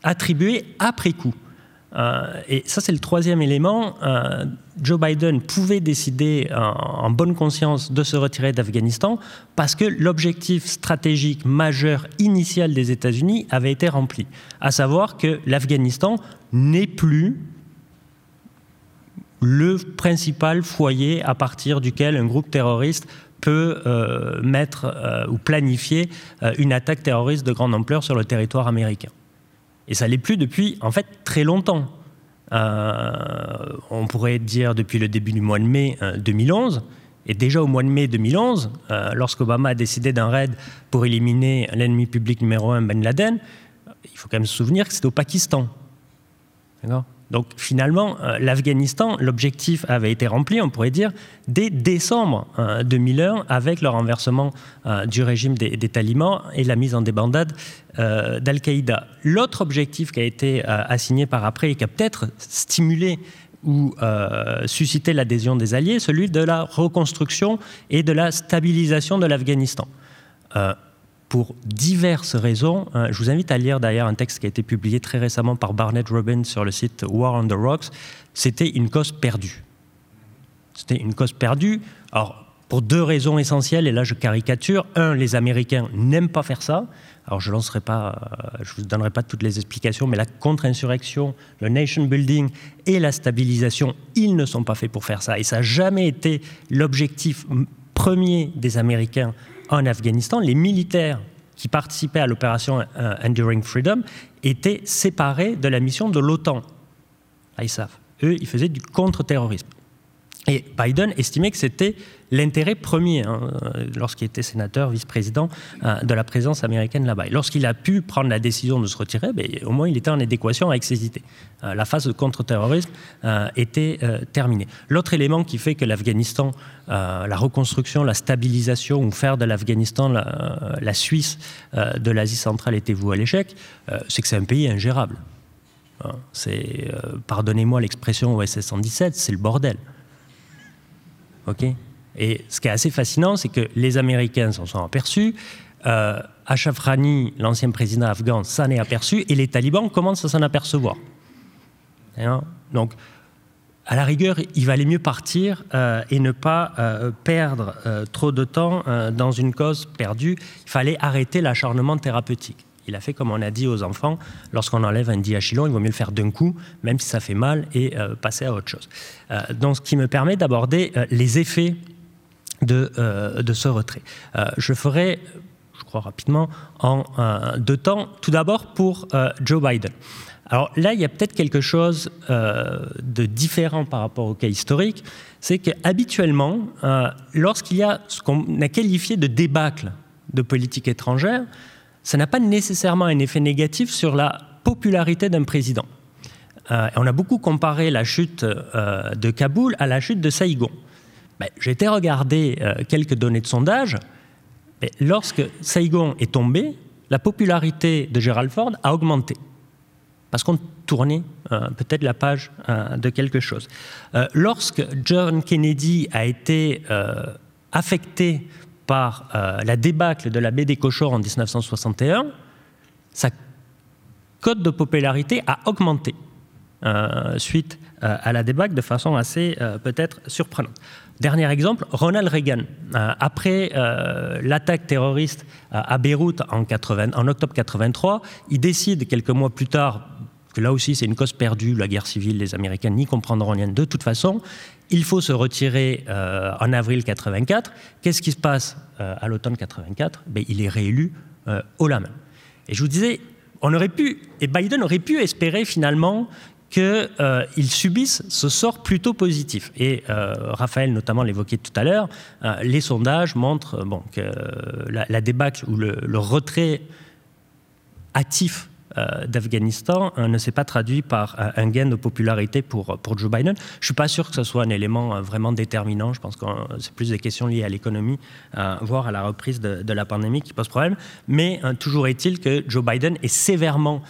attribués après coup. Euh, et ça, c'est le troisième élément. Euh, Joe Biden pouvait décider en, bonne conscience de se retirer d'Afghanistan parce que l'objectif stratégique majeur initial des États-Unis avait été rempli, à savoir que l'Afghanistan n'est plus le principal foyer à partir duquel un groupe terroriste peut euh, mettre ou planifier une attaque terroriste de grande ampleur sur le territoire américain. Et ça l'est plus depuis, en fait, très longtemps. Euh, on pourrait dire depuis le début du mois de mai 2011. Euh, Et déjà au mois de mai 2011, euh, lorsqu'Obama a décidé d'un raid pour éliminer l'ennemi public numéro un, Ben Laden, il faut quand même se souvenir que c'était au Pakistan. D'accord? Donc finalement, euh, l'Afghanistan, l'objectif avait été rempli, on pourrait dire, dès décembre 2001 euh, avec le renversement euh, du régime des, talibans et la mise en débandade d'Al-Qaïda. L'autre objectif qui a été assigné par après et qui a peut-être stimulé ou suscité l'adhésion des alliés, celui de la reconstruction et de la stabilisation de l'Afghanistan pour diverses raisons. Euh, je vous invite à lire d'ailleurs un texte qui a été publié très récemment par Barnett Robbins sur le site War on the Rocks. C'était une cause perdue. C'était une cause perdue. Alors, pour deux raisons essentielles, et là je caricature. Un, les Américains n'aiment pas faire ça. Alors je lancerai pas, euh, je vous donnerai pas toutes les explications, mais la contre-insurrection, le nation building et la stabilisation, ils ne sont pas faits pour faire ça. Et ça n'a jamais été l'objectif premier des Américains en Afghanistan, les militaires qui participaient à l'opération euh, Enduring Freedom étaient séparés de la mission de l'OTAN, ISAF. Eux, ils faisaient du contre-terrorisme. Et Biden estimait que c'était l'intérêt premier hein, euh, lorsqu'il était sénateur, vice-président euh, de la présence américaine là-bas. Lorsqu'il a pu prendre la décision de se retirer, ben, au moins il était en adéquation avec ses idées. Euh, la phase de contre-terrorisme était terminée. L'autre élément qui fait que l'Afghanistan, la reconstruction, la stabilisation ou faire de l'Afghanistan la, Suisse de l'Asie centrale était voué à l'échec, c'est que c'est un pays ingérable. Hein, pardonnez-moi l'expression OSS 117, c'est le bordel. OK Et ce qui est assez fascinant, c'est que les Américains s'en sont aperçus, euh, Ashraf Rani, l'ancien président afghan, s'en est aperçu, et les talibans commencent à s'en apercevoir. Hein? Donc, à la rigueur, il valait mieux partir euh, et ne pas euh, perdre trop de temps dans une cause perdue. Il fallait arrêter l'acharnement thérapeutique. Il a fait comme on a dit aux enfants, lorsqu'on enlève un diachylon, il vaut mieux le faire d'un coup, même si ça fait mal, et passer à autre chose. donc, ce qui me permet d'aborder les effets de, de ce retrait. je ferai, je crois rapidement, en deux temps. Tout d'abord pour Joe Biden. Alors là, il y a peut-être quelque chose euh, de différent par rapport au cas historique, c'est qu'habituellement, euh, lorsqu'il y a ce qu'on a qualifié de débâcle de politique étrangère, ça n'a pas nécessairement un effet négatif sur la popularité d'un président. Euh, on a beaucoup comparé la chute de Kaboul à la chute de Saïgon. Ben, J'ai été regarder quelques données de sondage. Lorsque Saïgon est tombé, la popularité de Gerald Ford a augmenté parce qu'on tournait euh, peut-être la page euh, de quelque chose. Euh, lorsque John Kennedy a été affecté par la débâcle de la baie des Cochons en 1961, sa cote de popularité a augmenté suite à la débâcle de façon assez peut-être surprenante. Dernier exemple, Ronald Reagan. après l'attaque terroriste à Beyrouth en, 80, en octobre 83, il décide quelques mois plus tard là aussi c'est une cause perdue, la guerre civile, les Américains n'y comprendront rien de toute façon. Il faut se retirer euh, en avril 84. Qu'est-ce qui se passe euh, à l'automne 84 ben, Il est réélu euh, au la main. Et je vous disais, on aurait pu, et Biden aurait pu espérer finalement qu'il subisse ce sort plutôt positif. Et Raphaël notamment l'évoquait tout à l'heure, les sondages montrent que la, débâcle ou le, retrait euh, d'Afghanistan euh, ne s'est pas traduit par euh, un gain de popularité pour, Joe Biden. Je ne suis pas sûr que ce soit un élément vraiment déterminant. Je pense que c'est plus des questions liées à l'économie, voire à la reprise de, la pandémie qui pose problème. Mais toujours est-il que Joe Biden est sévèrement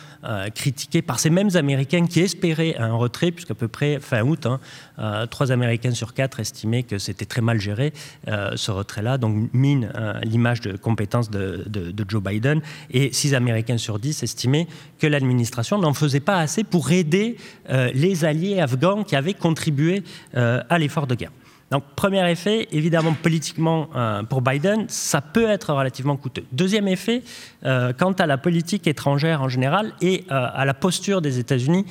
critiqué par ces mêmes Américains qui espéraient un retrait, puisqu'à peu près fin août, hein, trois Américains sur quatre estimaient que c'était très mal géré, ce retrait-là. Donc mine l'image de compétence de Joe Biden. Et six Américains sur dix estimaient que l'administration n'en faisait pas assez pour aider euh, les alliés afghans qui avaient contribué euh, à l'effort de guerre. Donc, premier effet, évidemment, politiquement, euh, pour Biden, ça peut être relativement coûteux. Deuxième effet, quant à la politique étrangère en général et à la posture des États-Unis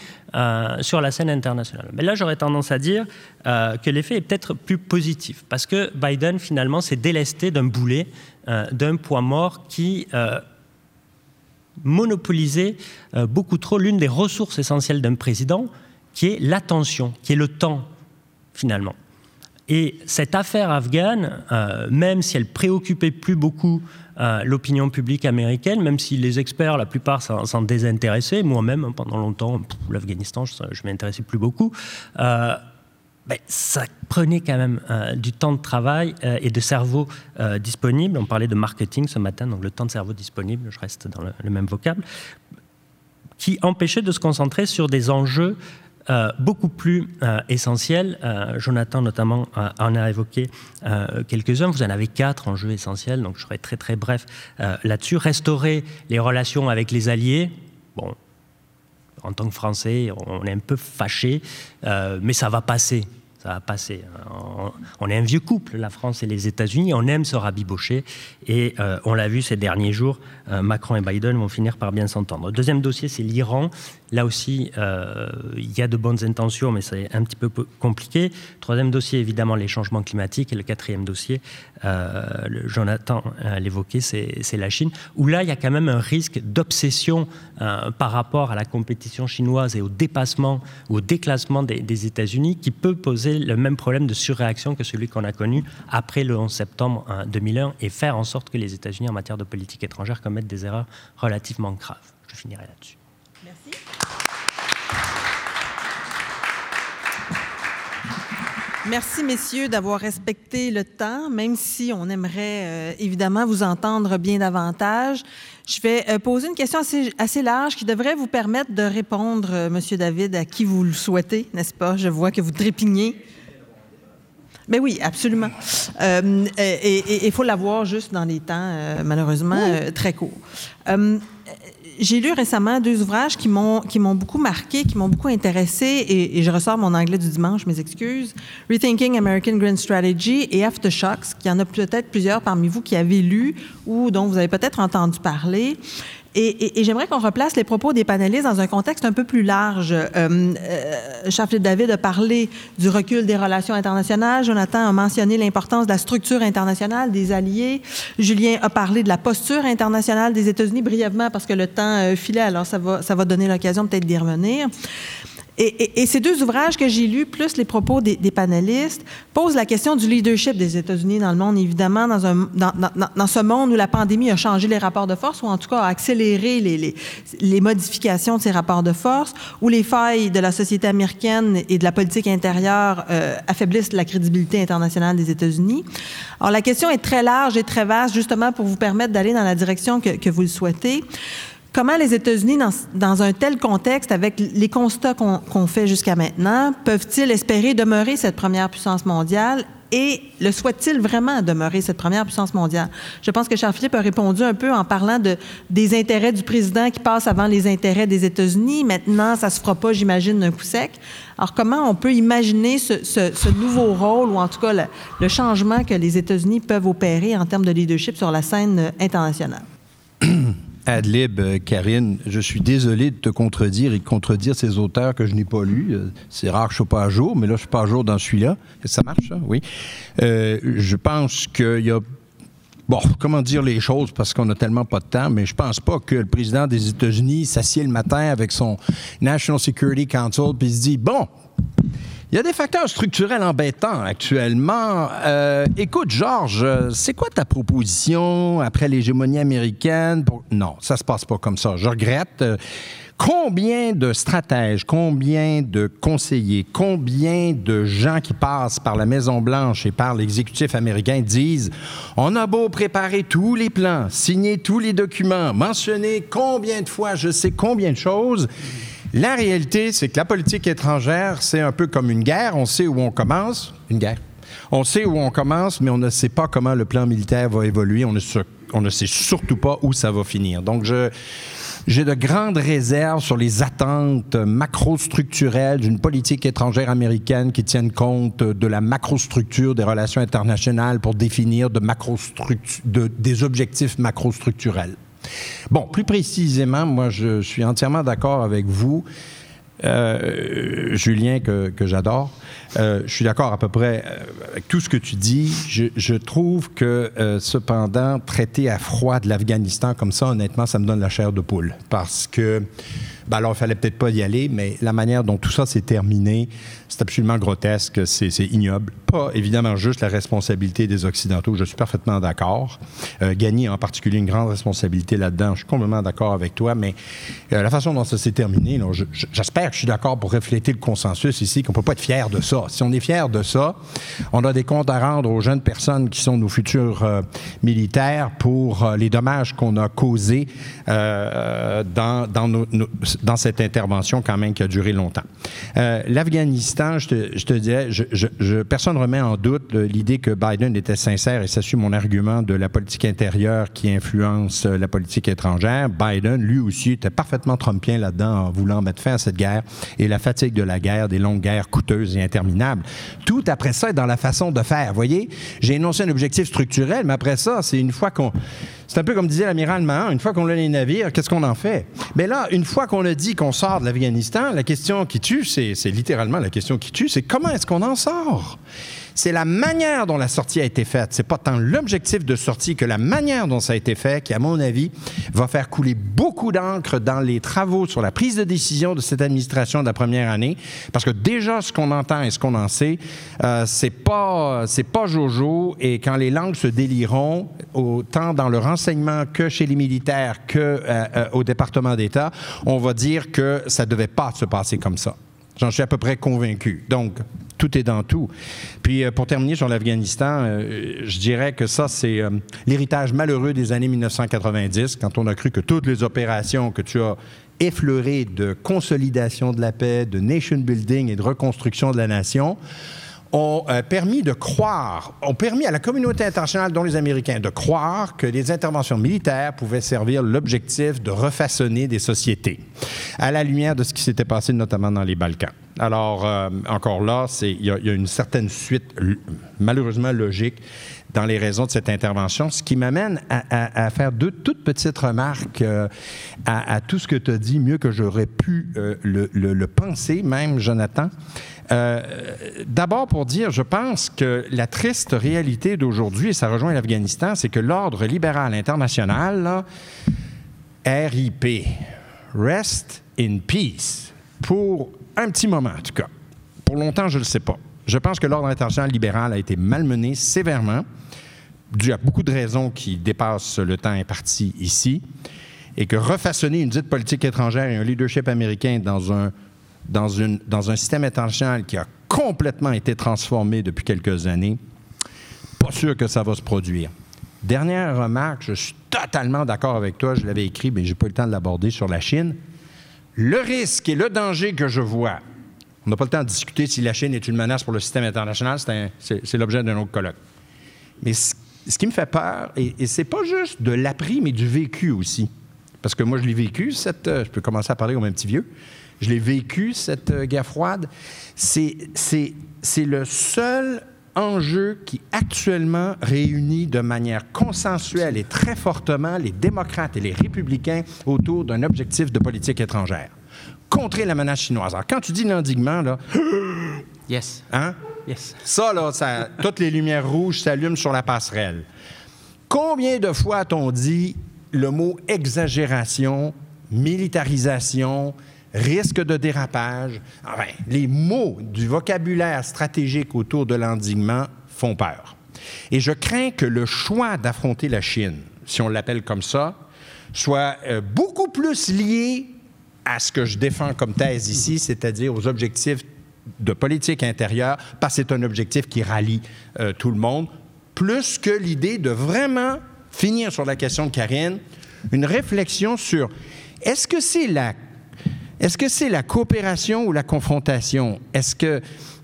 sur la scène internationale. Mais là, j'aurais tendance à dire que l'effet est peut-être plus positif, parce que Biden, finalement, s'est délesté d'un boulet, d'un poids mort qui monopoliser euh, beaucoup trop l'une des ressources essentielles d'un président, qui est l'attention, qui est le temps, finalement. Et cette affaire afghane, euh, même si elle préoccupait plus beaucoup euh, l'opinion publique américaine, même si les experts, la plupart, s'en désintéressaient, moi-même, hein, pendant longtemps, l'Afghanistan, je, je m'intéressais plus beaucoup, ben, ça prenait quand même euh, du temps de travail euh, et de cerveau euh, disponible. On parlait de marketing ce matin, donc le temps de cerveau disponible, je reste dans le, même vocable, qui empêchait de se concentrer sur des enjeux beaucoup plus essentiels. Jonathan notamment en a évoqué quelques-uns. Vous en avez quatre enjeux essentiels, donc je serai très très bref là-dessus. Restaurer les relations avec les alliés. Bon, en tant que Français, on est un peu fâché, euh, mais ça va passer. Ça va passer. On, est un vieux couple, la France et les États-Unis. On aime se rabibocher. Et euh, on l'a vu ces derniers jours, euh, Macron et Biden vont finir par bien s'entendre. Deuxième dossier, c'est l'Iran. Là aussi, euh, il y a de bonnes intentions, mais c'est un petit peu compliqué. Troisième dossier, évidemment, les changements climatiques. Et le quatrième dossier, euh, Jonathan l'évoquait, c'est la Chine, où là, il y a quand même un risque d'obsession euh, par rapport à la compétition chinoise et au dépassement ou au déclassement des, des États-Unis, qui peut poser le même problème de surréaction que celui qu'on a connu après le 11 septembre 2001 et faire en sorte que les États-Unis, en matière de politique étrangère, commettent des erreurs relativement graves. Je finirai là-dessus. Merci, messieurs, d'avoir respecté le temps, même si on aimerait euh, évidemment vous entendre bien davantage. Je vais euh, poser une question assez, large qui devrait vous permettre de répondre, euh, Monsieur David, à qui vous le souhaitez, n'est-ce pas? Je vois que vous trépignez. Mais ben oui, absolument. Euh, et il faut l'avoir juste dans des temps, malheureusement, très courts. J'ai lu récemment deux ouvrages qui m'ont qui m'ont beaucoup marqué, qui m'ont beaucoup intéressé, et, je ressors mon anglais du dimanche, mes excuses. Rethinking American Green Strategy et Aftershocks, qui en a peut-être plusieurs parmi vous qui avez lu ou dont vous avez peut-être entendu parler. Et, j'aimerais qu'on replace les propos des panélistes dans un contexte un peu plus large. Euh, euh David a parlé du recul des relations internationales. Jonathan a mentionné l'importance de la structure internationale des alliés. Julien a parlé de la posture internationale des États-Unis brièvement parce que le temps euh, filait, alors ça va, ça va donner l'occasion peut-être d'y revenir. Et, ces deux ouvrages que j'ai lus, plus les propos des, panélistes, posent la question du leadership des États-Unis dans le monde, évidemment, dans, un, dans, dans, ce monde où la pandémie a changé les rapports de force, ou en tout cas a accéléré les, les, les, modifications de ces rapports de force, où les failles de la société américaine et de la politique intérieure euh, affaiblissent la crédibilité internationale des États-Unis. Alors, la question est très large et très vaste, justement pour vous permettre d'aller dans la direction que, que vous le souhaitez. Comment les États-Unis, dans, un tel contexte, avec les constats qu'on fait jusqu'à maintenant, peuvent-ils espérer demeurer cette première puissance mondiale et le souhaitent-ils vraiment demeurer cette première puissance mondiale? Je pense que Charles-Philippe a répondu un peu en parlant de, des intérêts du président qui passent avant les intérêts des États-Unis. Maintenant, ça se fera pas, j'imagine, d'un coup sec. Alors, comment on peut imaginer ce, nouveau rôle ou en tout cas le changement que les États-Unis peuvent opérer en termes de leadership sur la scène internationale? Adlib, euh, Karine, je suis désolé de te contredire et de contredire ces auteurs que je n'ai pas lus. Euh, c'est rare que je ne sois pas à jour, mais là, je suis pas à jour dans celui-là. Ça marche, ça? Oui. Euh, je pense qu'il y a Bon, comment dire les choses parce qu'on a tellement pas de temps, mais je pense pas que le président des États-Unis s'assied le matin avec son National Security Council puis se dit bon, il y a des facteurs structurels embêtants actuellement. Euh, écoute, Georges, c'est quoi ta proposition après l'hégémonie américaine? Non, ça se passe pas comme ça. Je regrette. Combien de stratèges, combien de conseillers, combien de gens qui passent par la Maison-Blanche et par l'exécutif américain disent on a beau préparer tous les plans, signer tous les documents, mentionner combien de fois je sais combien de choses. La réalité, c'est que la politique étrangère, c'est un peu comme une guerre. On sait où on commence. Une guerre. On sait où on commence, mais on ne sait pas comment le plan militaire va évoluer. On ne, sait surtout pas où ça va finir. Donc, j'ai de grandes réserves sur les attentes macro-structurelles d'une politique étrangère américaine qui tienne compte de la macrostructure des relations internationales pour définir des objectifs macrostructurels. Bon, plus précisément, moi, je suis entièrement d'accord avec vous, euh, Julien, que, j'adore. Euh, je suis d'accord à peu près euh, avec tout ce que tu dis. Je, trouve que, cependant, traiter à froid de l'Afghanistan comme ça, honnêtement, ça me donne la chair de poule. Parce que, ben alors, il fallait peut-être pas y aller, mais la manière dont tout ça s'est terminé, c'est absolument grotesque, c'est ignoble. Pas évidemment juste la responsabilité des Occidentaux, je suis parfaitement d'accord. Euh, Gagné en particulier une grande responsabilité là-dedans, je suis complètement d'accord avec toi, mais euh, la façon dont ça s'est terminé, j'espère que je suis d'accord pour refléter le consensus ici, qu'on peut pas être fier de ça. Si on est fier de ça, on a des comptes à rendre aux jeunes personnes qui sont nos futurs euh, militaires pour euh, les dommages qu'on a causés dans, dans, nos, dans cette intervention quand même qui a duré longtemps. L'Afghanistan je te, je je, personne ne remet en doute l'idée que Biden était sincère, et ça suit mon argument de la politique intérieure qui influence euh, la politique étrangère. Biden, lui aussi, était parfaitement trumpien là-dedans en voulant mettre fin à cette guerre et la fatigue de la guerre, des longues guerres coûteuses et interminables. Tout après ça est dans la façon de faire. Vous voyez, j'ai énoncé un objectif structurel, mais après ça, c'est une fois qu'on... C'est un peu comme disait l'amiral Mahan, une fois qu'on a les navires, qu'est-ce qu'on en fait? Mais là, une fois qu'on a dit qu'on sort de l'Afghanistan, la question qui tue, c'est littéralement la question qui tue, c'est comment est-ce qu'on en sort? C'est la manière dont la sortie a été faite. C'est pas tant l'objectif de sortie que la manière dont ça a été fait qui, à mon avis, va faire couler beaucoup d'encre dans les travaux sur la prise de décision de cette administration de la première année. Parce que déjà, ce qu'on entend et ce qu'on en sait, euh, c'est pas, c'est pas Jojo. Et quand les langues se déliront, autant dans le renseignement que chez les militaires que euh, euh, au département d'État, on va dire que ça devait pas se passer comme ça. J'en suis à peu près convaincu. Donc, tout est dans tout. Puis euh, pour terminer sur l'Afghanistan, euh, je dirais que ça, c'est euh, l'héritage malheureux des années 1990, quand on a cru que toutes les opérations que tu as effleurées de consolidation de la paix, de nation building et de reconstruction de la nation, ont permis de croire, ont permis à la communauté internationale, dont les Américains, de croire que les interventions militaires pouvaient servir l'objectif de refaçonner des sociétés, à la lumière de ce qui s'était passé notamment dans les Balkans. Alors, euh, encore là, il y, a une certaine suite, malheureusement logique, dans les raisons de cette intervention, ce qui m'amène à, faire deux toutes petites remarques euh, à, tout ce que tu as dit, mieux que j'aurais pu le, penser, même, Jonathan. Euh, d'abord pour dire, je pense que la triste réalité d'aujourd'hui, et ça rejoint l'Afghanistan, c'est que l'ordre libéral international, RIP, Rest in Peace, pour un petit moment en tout cas, pour longtemps je ne le sais pas. Je pense que l'ordre international libéral a été malmené sévèrement, dû à beaucoup de raisons qui dépassent le temps imparti ici, et que refaçonner une dite politique étrangère et un leadership américain dans un dans, un système international qui a complètement été transformé depuis quelques années, pas sûr que ça va se produire. Dernière remarque, je suis totalement d'accord avec toi, je l'avais écrit, mais je n'ai pas eu le temps de l'aborder sur la Chine. Le risque et le danger que je vois, on n'a pas le temps de discuter si la Chine est une menace pour le système international, c'est l'objet d'un autre colloque. Mais ce, qui me fait peur, et, c'est pas juste de l'appris, mais du vécu aussi. Parce que moi, je l'ai vécu, cette, je peux commencer à parler comme un petit vieux je l'ai vécu, cette euh, guerre froide, c'est le seul enjeu qui actuellement réunit de manière consensuelle et très fortement les démocrates et les républicains autour d'un objectif de politique étrangère. Contrer la menace chinoise. Alors, quand tu dis l'endiguement, là... Yes. Hein? Yes. Ça, là, ça, toutes les lumières rouges s'allument sur la passerelle. Combien de fois a-t-on dit le mot exagération, militarisation, risque de dérapage. Enfin, les mots du vocabulaire stratégique autour de l'endiguement font peur. Et je crains que le choix d'affronter la Chine, si on l'appelle comme ça, soit euh, beaucoup plus lié à ce que je défends comme thèse ici, c'est-à-dire aux objectifs de politique intérieure, parce que c'est un objectif qui rallie euh, tout le monde, plus que l'idée de vraiment finir sur la question de Karine, une réflexion sur est-ce que c'est la est-ce que c'est la coopération ou la confrontation? Est-ce que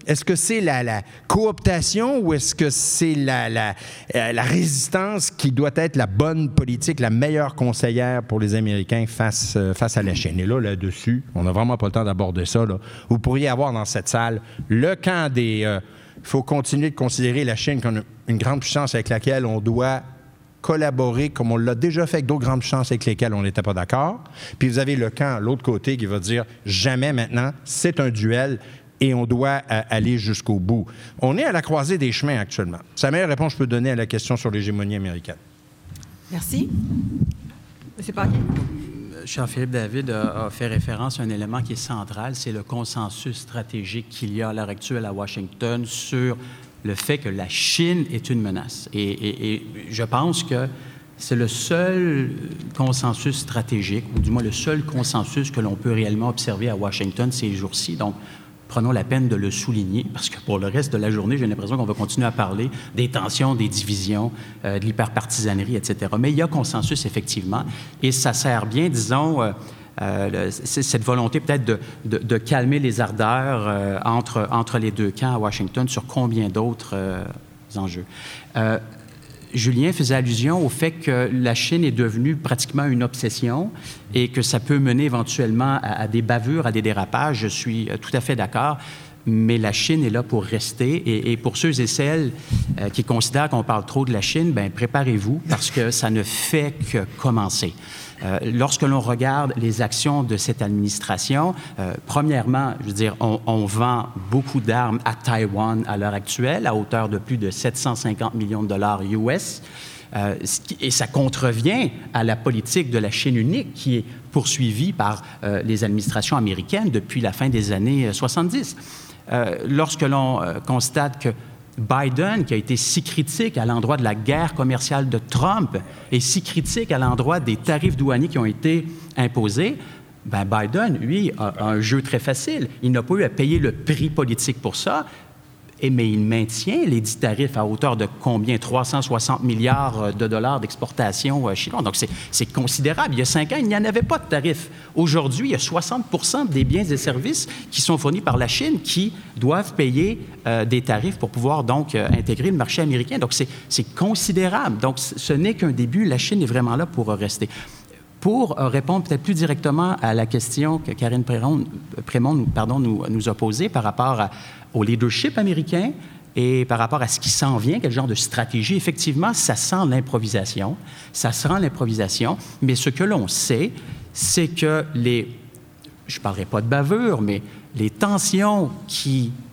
est-ce c'est la, cooptation ou est-ce que c'est la, euh, la, résistance qui doit être la bonne politique, la meilleure conseillère pour les Américains face, euh, face à la Chine? Et là, là-dessus, on n'a vraiment pas le temps d'aborder ça. Vous pourriez avoir dans cette salle le camp des... Il euh, faut continuer de considérer la Chine comme une grande puissance avec laquelle on doit collaborer comme on l'a déjà fait avec d'autres grandes chances avec lesquelles on n'était pas d'accord. Puis vous avez le camp, l'autre côté, qui va dire jamais maintenant, c'est un duel et on doit euh, aller jusqu'au bout. On est à la croisée des chemins actuellement. C'est la meilleure réponse que je peux donner à la question sur l'hégémonie américaine. Merci. M. Paquet. Jean-Philippe David a, fait référence à un élément qui est central, c'est le consensus stratégique qu'il y a à l'heure actuelle à Washington sur le fait que la Chine est une menace. Et, je pense que c'est le seul consensus stratégique, ou du moins le seul consensus que l'on peut réellement observer à Washington ces jours-ci. Donc, prenons la peine de le souligner, parce que pour le reste de la journée, j'ai l'impression qu'on va continuer à parler des tensions, des divisions, euh, de l'hyperpartisanerie, etc. Mais il y a consensus, effectivement, et ça sert bien, disons, euh, euh, cette volonté peut-être de, calmer les ardeurs euh, entre, entre les deux camps à Washington sur combien d'autres euh, enjeux. Julien faisait allusion au fait que la Chine est devenue pratiquement une obsession et que ça peut mener éventuellement à, des bavures, à des dérapages. Je suis tout à fait d'accord mais la Chine est là pour rester. Et, pour ceux et celles qui considèrent qu'on parle trop de la Chine, ben préparez-vous parce que ça ne fait que commencer. Euh, lorsque l'on regarde les actions de cette administration, euh, premièrement, je veux dire, on, vend beaucoup d'armes à Taïwan à l'heure actuelle, à hauteur de plus de 750 millions de dollars US. Euh, et ça contrevient à la politique de la Chine unique qui est poursuivie par les administrations américaines depuis la fin des années 70. lorsque l'on constate que Biden, qui a été si critique à l'endroit de la guerre commerciale de Trump et si critique à l'endroit des tarifs douaniers qui ont été imposés, ben Biden, lui, a, un jeu très facile. Il n'a pas eu à payer le prix politique pour ça. Mais il maintient les dix tarifs à hauteur de combien? 360 milliards euh, de dollars d'exportation euh, chinoise. Donc, c'est considérable. Il y a cinq ans, il n'y en avait pas de tarifs. Aujourd'hui, il y a 60 des biens et services qui sont fournis par la Chine qui doivent payer euh, des tarifs pour pouvoir donc intégrer le marché américain. Donc, c'est considérable. Donc, ce n'est qu'un début. La Chine est vraiment là pour rester. Pour répondre peut-être plus directement à la question que Karine Prémont, pardon, nous, nous a posée par rapport à, au leadership américain et par rapport à ce qui s'en vient, quel genre de stratégie, effectivement, ça sent l'improvisation, ça sent l'improvisation, mais ce que l'on sait, c'est que les, je ne parlerai pas de bavure, mais les tensions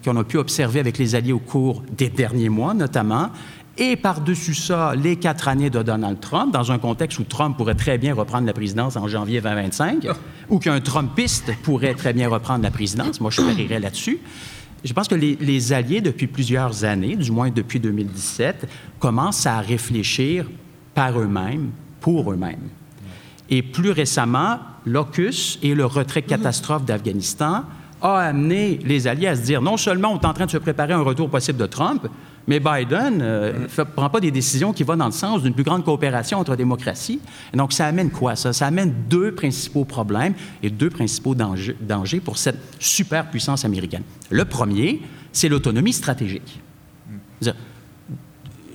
qu'on a pu observer avec les alliés au cours des derniers mois, notamment, et par-dessus ça, les quatre années de Donald Trump, dans un contexte où Trump pourrait très bien reprendre la présidence en janvier 2025, ou qu'un Trumpiste pourrait très bien reprendre la présidence, moi je parierais là-dessus, je pense que les, Alliés, depuis plusieurs années, du moins depuis 2017, commencent à réfléchir par eux-mêmes, pour eux-mêmes. Et plus récemment, l'OCUS et le retrait catastrophe d'Afghanistan a amené les Alliés à se dire non seulement on est en train de se préparer à un retour possible de Trump, mais Biden ne euh, prend pas des décisions qui vont dans le sens d'une plus grande coopération entre démocraties. donc, ça amène quoi, ça? Ça amène deux principaux problèmes et deux principaux dangers, pour cette superpuissance américaine. Le premier, c'est l'autonomie stratégique.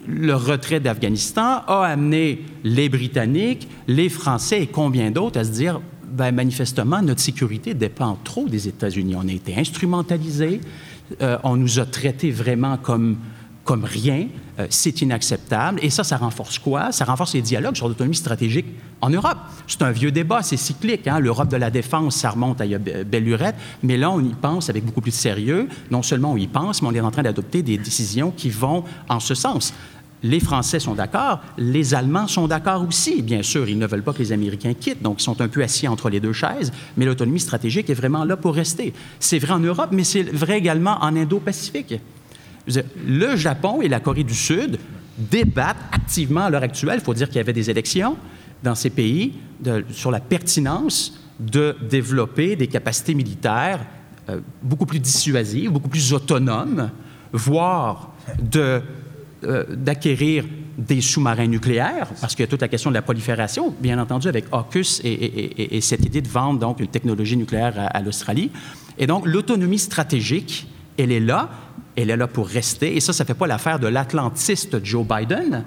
Le retrait d'Afghanistan a amené les Britanniques, les Français et combien d'autres à se dire ben, manifestement, notre sécurité dépend trop des États-Unis. On a été instrumentalisés, euh, on nous a traités vraiment comme comme rien. Euh, c'est inacceptable. Et ça, ça renforce quoi? Ça renforce les dialogues sur l'autonomie stratégique en Europe. C'est un vieux débat, c'est cyclique. Hein? L'Europe de la défense, ça remonte à belle mais là, on y pense avec beaucoup plus de sérieux. Non seulement on y pense, mais on est en train d'adopter des décisions qui vont en ce sens. Les Français sont d'accord, les Allemands sont d'accord aussi. Bien sûr, ils ne veulent pas que les Américains quittent, donc ils sont un peu assis entre les deux chaises, mais l'autonomie stratégique est vraiment là pour rester. C'est vrai en Europe, mais c'est vrai également en Indo-Pacifique. Le Japon et la Corée du Sud débattent activement à l'heure actuelle, il faut dire qu'il y avait des élections dans ces pays, sur la pertinence de développer des capacités militaires euh, beaucoup plus dissuasives, beaucoup plus autonomes, voire euh, d'acquérir des sous-marins nucléaires, parce qu'il y a toute la question de la prolifération, bien entendu, avec AUKUS et, cette idée de vendre donc une technologie nucléaire à l'Australie. Et donc, l'autonomie stratégique, elle est là, elle est là pour rester. Et ça, ça ne fait pas l'affaire de l'atlantiste Joe Biden.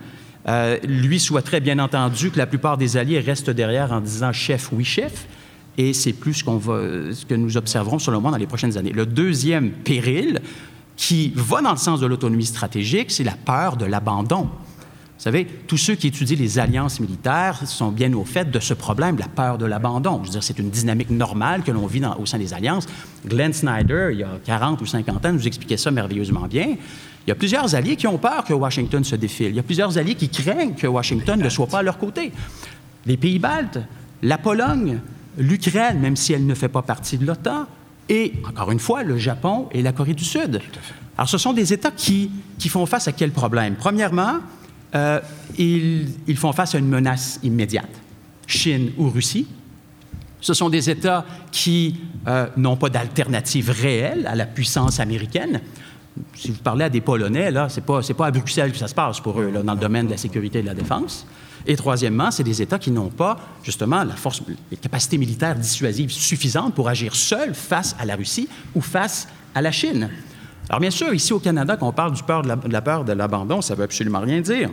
Euh, lui souhaiterait bien entendu que la plupart des alliés restent derrière en disant chef, oui, chef. Et c'est plus ce, qu'on ce que nous observerons, selon moi, dans les prochaines années. Le deuxième péril, qui va dans le sens de l'autonomie stratégique, c'est la peur de l'abandon. Vous savez, tous ceux qui étudient les alliances militaires sont bien au fait de ce problème, la peur de l'abandon. Je veux dire, c'est une dynamique normale que l'on vit au sein des alliances. Glenn Snyder, il y a 40 ou 50 ans, nous expliquait ça merveilleusement bien. Il y a plusieurs alliés qui ont peur que Washington se défile. Il y a plusieurs alliés qui craignent que Washington ne soit pas à leur côté. Les pays baltes, la Pologne, l'Ukraine, même si elle ne fait pas partie de l'OTAN, et, encore une fois, le Japon et la Corée du Sud. Alors, ce sont des États qui, qui font face à quel problème? Premièrement, euh, ils, font face à une menace immédiate. Chine ou Russie. Ce sont des États qui euh, n'ont pas d'alternative réelle à la puissance américaine. Si vous parlez à des Polonais, là, c'est pas, pas à Bruxelles que ça se passe pour eux, dans le domaine de la sécurité et de la défense. Et troisièmement, c'est des États qui n'ont pas, justement, la force, les capacités militaires dissuasives suffisantes pour agir seuls face à la Russie ou face à la Chine. Alors, bien sûr, ici au Canada, quand on parle de, la, peur de l'abandon, ça ne veut absolument rien dire.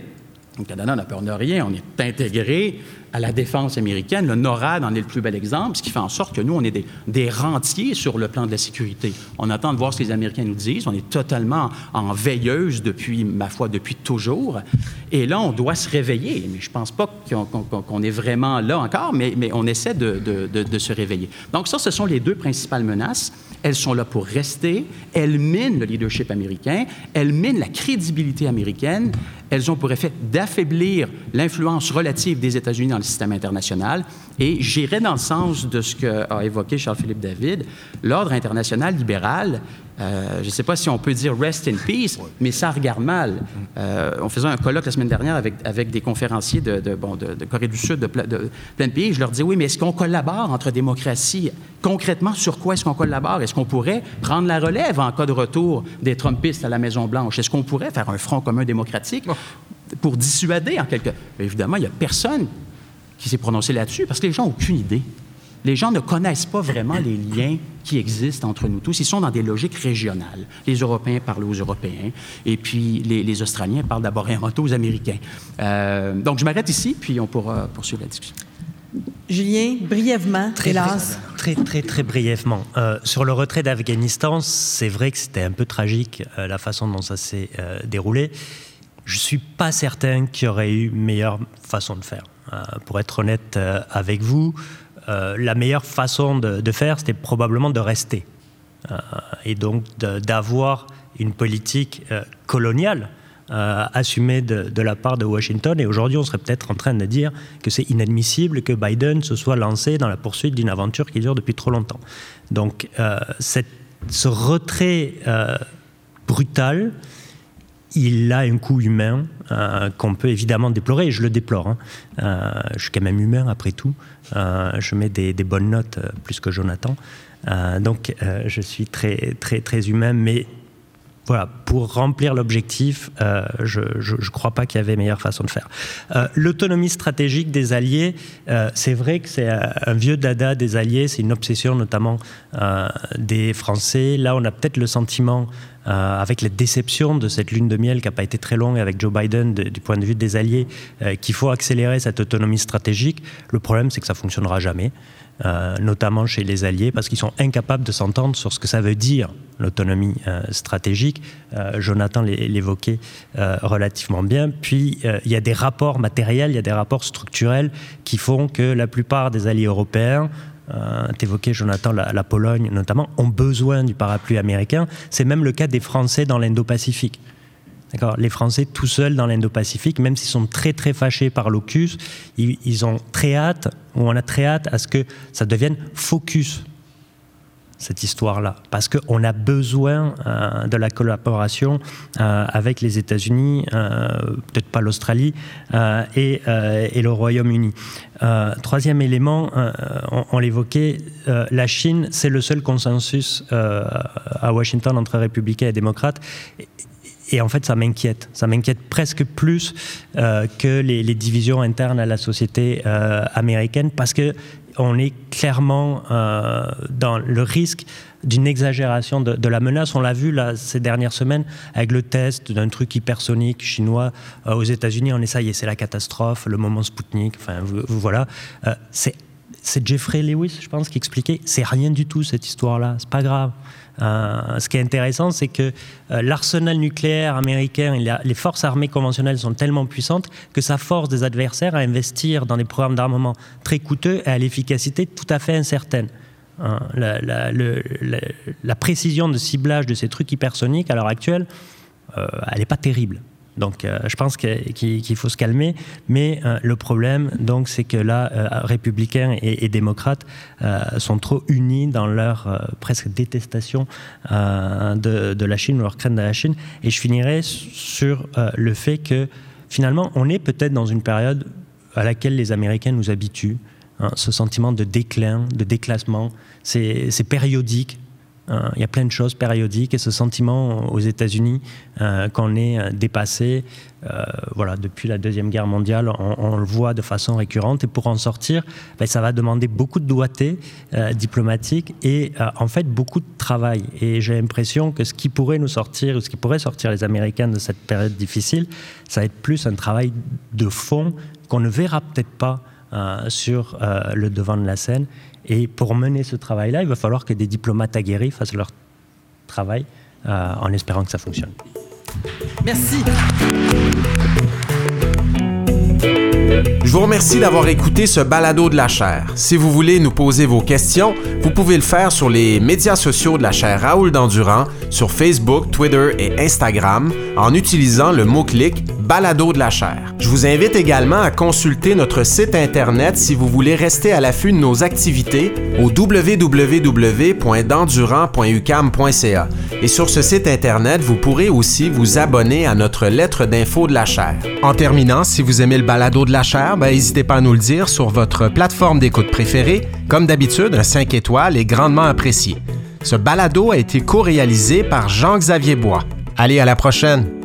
Au Canada, n'a peur de rien. On est intégré à la défense américaine. Le NORAD en est le plus bel exemple, ce qui fait en sorte que nous, on est des, rentiers sur le plan de la sécurité. On attend de voir ce que les Américains nous disent. On est totalement en veilleuse depuis, ma foi, depuis toujours. Et là, on doit se réveiller. Mais je ne pense pas qu'on est vraiment là encore, mais, on essaie de, de, se réveiller. Donc ça, ce sont les deux principales menaces. Elles sont là pour rester. Elles minent le leadership américain. Elles minent la crédibilité américaine. Elles ont pour effet d'affaiblir l'influence relative des États-Unis dans le système international. Et j'irai dans le sens de ce qu'a évoqué Charles-Philippe David. L'ordre international libéral, euh, je ne sais pas si on peut dire rest in peace, mais ça regarde mal. Euh, on faisait un colloque la semaine dernière avec, avec des conférenciers de, bon, de Corée du Sud, de, plein de pays. Je leur dis oui, mais est-ce qu'on collabore entre démocraties? Concrètement, sur quoi est-ce qu'on collabore? Est-ce qu'on pourrait prendre la relève en cas de retour des Trumpistes à la Maison-Blanche? Est-ce qu'on pourrait faire un front commun démocratique pour dissuader en quelque... Évidemment, il n'y a personne qui s'est prononcé là-dessus parce que les gens n'ont aucune idée. Les gens ne connaissent pas vraiment les liens qui existent entre nous tous. Ils sont dans des logiques régionales. Les Européens parlent aux Européens et puis les, Australiens parlent d'abord et avant tout aux Américains. Euh, donc, je m'arrête ici, puis on pourra poursuivre la discussion. Julien, brièvement, très, hélas. Très, très, très brièvement. Euh, sur le retrait d'Afghanistan, c'est vrai que c'était un peu tragique euh, la façon dont ça s'est déroulé. Je ne suis pas certain qu'il y aurait eu meilleure façon de faire. pour être honnête avec vous, euh, la meilleure façon de, faire, c'était probablement de rester. Euh, et donc d'avoir une politique euh, coloniale assumée de, la part de Washington. Et aujourd'hui, on serait peut-être en train de dire que c'est inadmissible que Biden se soit lancé dans la poursuite d'une aventure qui dure depuis trop longtemps. Donc ce retrait brutal, il a un coût humain qu'on peut évidemment déplorer, et je le déplore. Hein. je suis quand même humain après tout. Euh, je mets des, bonnes notes euh, plus que Jonathan. Euh, donc, je suis très, très, très humain, mais voilà, pour remplir l'objectif, je ne crois pas qu'il y avait meilleure façon de faire. L'autonomie stratégique des alliés, c'est vrai que c'est un vieux dada des alliés, c'est une obsession notamment des Français. Là, on a peut-être le sentiment, avec la déception de cette lune de miel qui n'a pas été très longue avec Joe Biden du point de vue des alliés, qu'il faut accélérer cette autonomie stratégique. Le problème, c'est que ça fonctionnera jamais. Euh, notamment chez les alliés, parce qu'ils sont incapables de s'entendre sur ce que ça veut dire l'autonomie euh, stratégique. Euh, Jonathan l'évoquait relativement bien. Puis, il y a des rapports matériels, il y a des rapports structurels qui font que la plupart des alliés européens, euh, évoquais, Jonathan, la, Pologne notamment, ont besoin du parapluie américain. C'est même le cas des Français dans l'Indo-Pacifique. Les Français tout seuls dans l'Indo-Pacifique, même s'ils sont très très fâchés par l'OCUS, ils, ont très hâte, ou on a très hâte à ce que ça devienne focus cette histoire-là, parce qu'on a besoin euh, de la collaboration euh, avec les États-Unis, euh, peut-être pas l'Australie, et, le Royaume-Uni. troisième élément, on, l'évoquait, la Chine, c'est le seul consensus à Washington entre républicains et démocrates. En fait, ça m'inquiète. Ça m'inquiète presque plus euh, que les, divisions internes à la société euh, américaine parce que on est clairement euh, dans le risque d'une exagération de, la menace. On l'a vu ces dernières semaines avec le test d'un truc hypersonique chinois aux États-Unis. On est ça y est, c'est la catastrophe, le moment Spoutnik. Enfin, voilà. c'est Jeffrey Lewis, je pense, qui expliquait c'est rien du tout cette histoire-là. C'est pas grave. Euh, ce qui est intéressant, c'est que euh, l'arsenal nucléaire américain et les forces armées conventionnelles sont tellement puissantes que ça force des adversaires à investir dans des programmes d'armement très coûteux et à l'efficacité tout à fait incertaine. Hein, la, précision de ciblage de ces trucs hypersoniques à l'heure actuelle, euh, elle n'est pas terrible. Donc, euh, je pense qu'il faut se calmer. Mais euh, le problème, donc, c'est que là, euh, républicains et, démocrates sont trop unis dans leur presque détestation de, la Chine, leur crainte de la Chine. Et je finirai sur le fait que finalement, on est peut-être dans une période à laquelle les Américains nous habituent. Hein, ce sentiment de déclin, de déclassement, c'est périodique. Euh, il y a plein de choses périodiques et ce sentiment aux États-Unis euh, qu'on est euh, dépassé, voilà, depuis la deuxième guerre mondiale, on, le voit de façon récurrente. Et pour en sortir, ben, ça va demander beaucoup de doigté diplomatique et en fait beaucoup de travail. Et j'ai l'impression que ce qui pourrait nous sortir, ou ce qui pourrait sortir les Américains de cette période difficile, ça va être plus un travail de fond qu'on ne verra peut-être pas sur le devant de la scène et pour mener ce travail-là, il va falloir que des diplomates aguerris fassent leur travail euh, en espérant que ça fonctionne. Merci. Je vous remercie d'avoir écouté ce balado de la chaire. Si vous voulez nous poser vos questions, vous pouvez le faire sur les médias sociaux de la chaire Raoul Dandurand, sur Facebook, Twitter et Instagram, en utilisant le mot-clic Balado de la chaire. Je vous invite également à consulter notre site Internet si vous voulez rester à l'affût de nos activités au www.dendurant.ucam.ca. Et sur ce site Internet, vous pourrez aussi vous abonner à notre lettre d'info de la chaire. En terminant, si vous aimez le balado de la chaire, ben, n'hésitez pas à nous le dire sur votre plateforme d'écoute préférée. Comme d'habitude, un 5 étoiles est grandement apprécié. Ce balado a été co-réalisé par Jean-Xavier Bois. Allez, à la prochaine!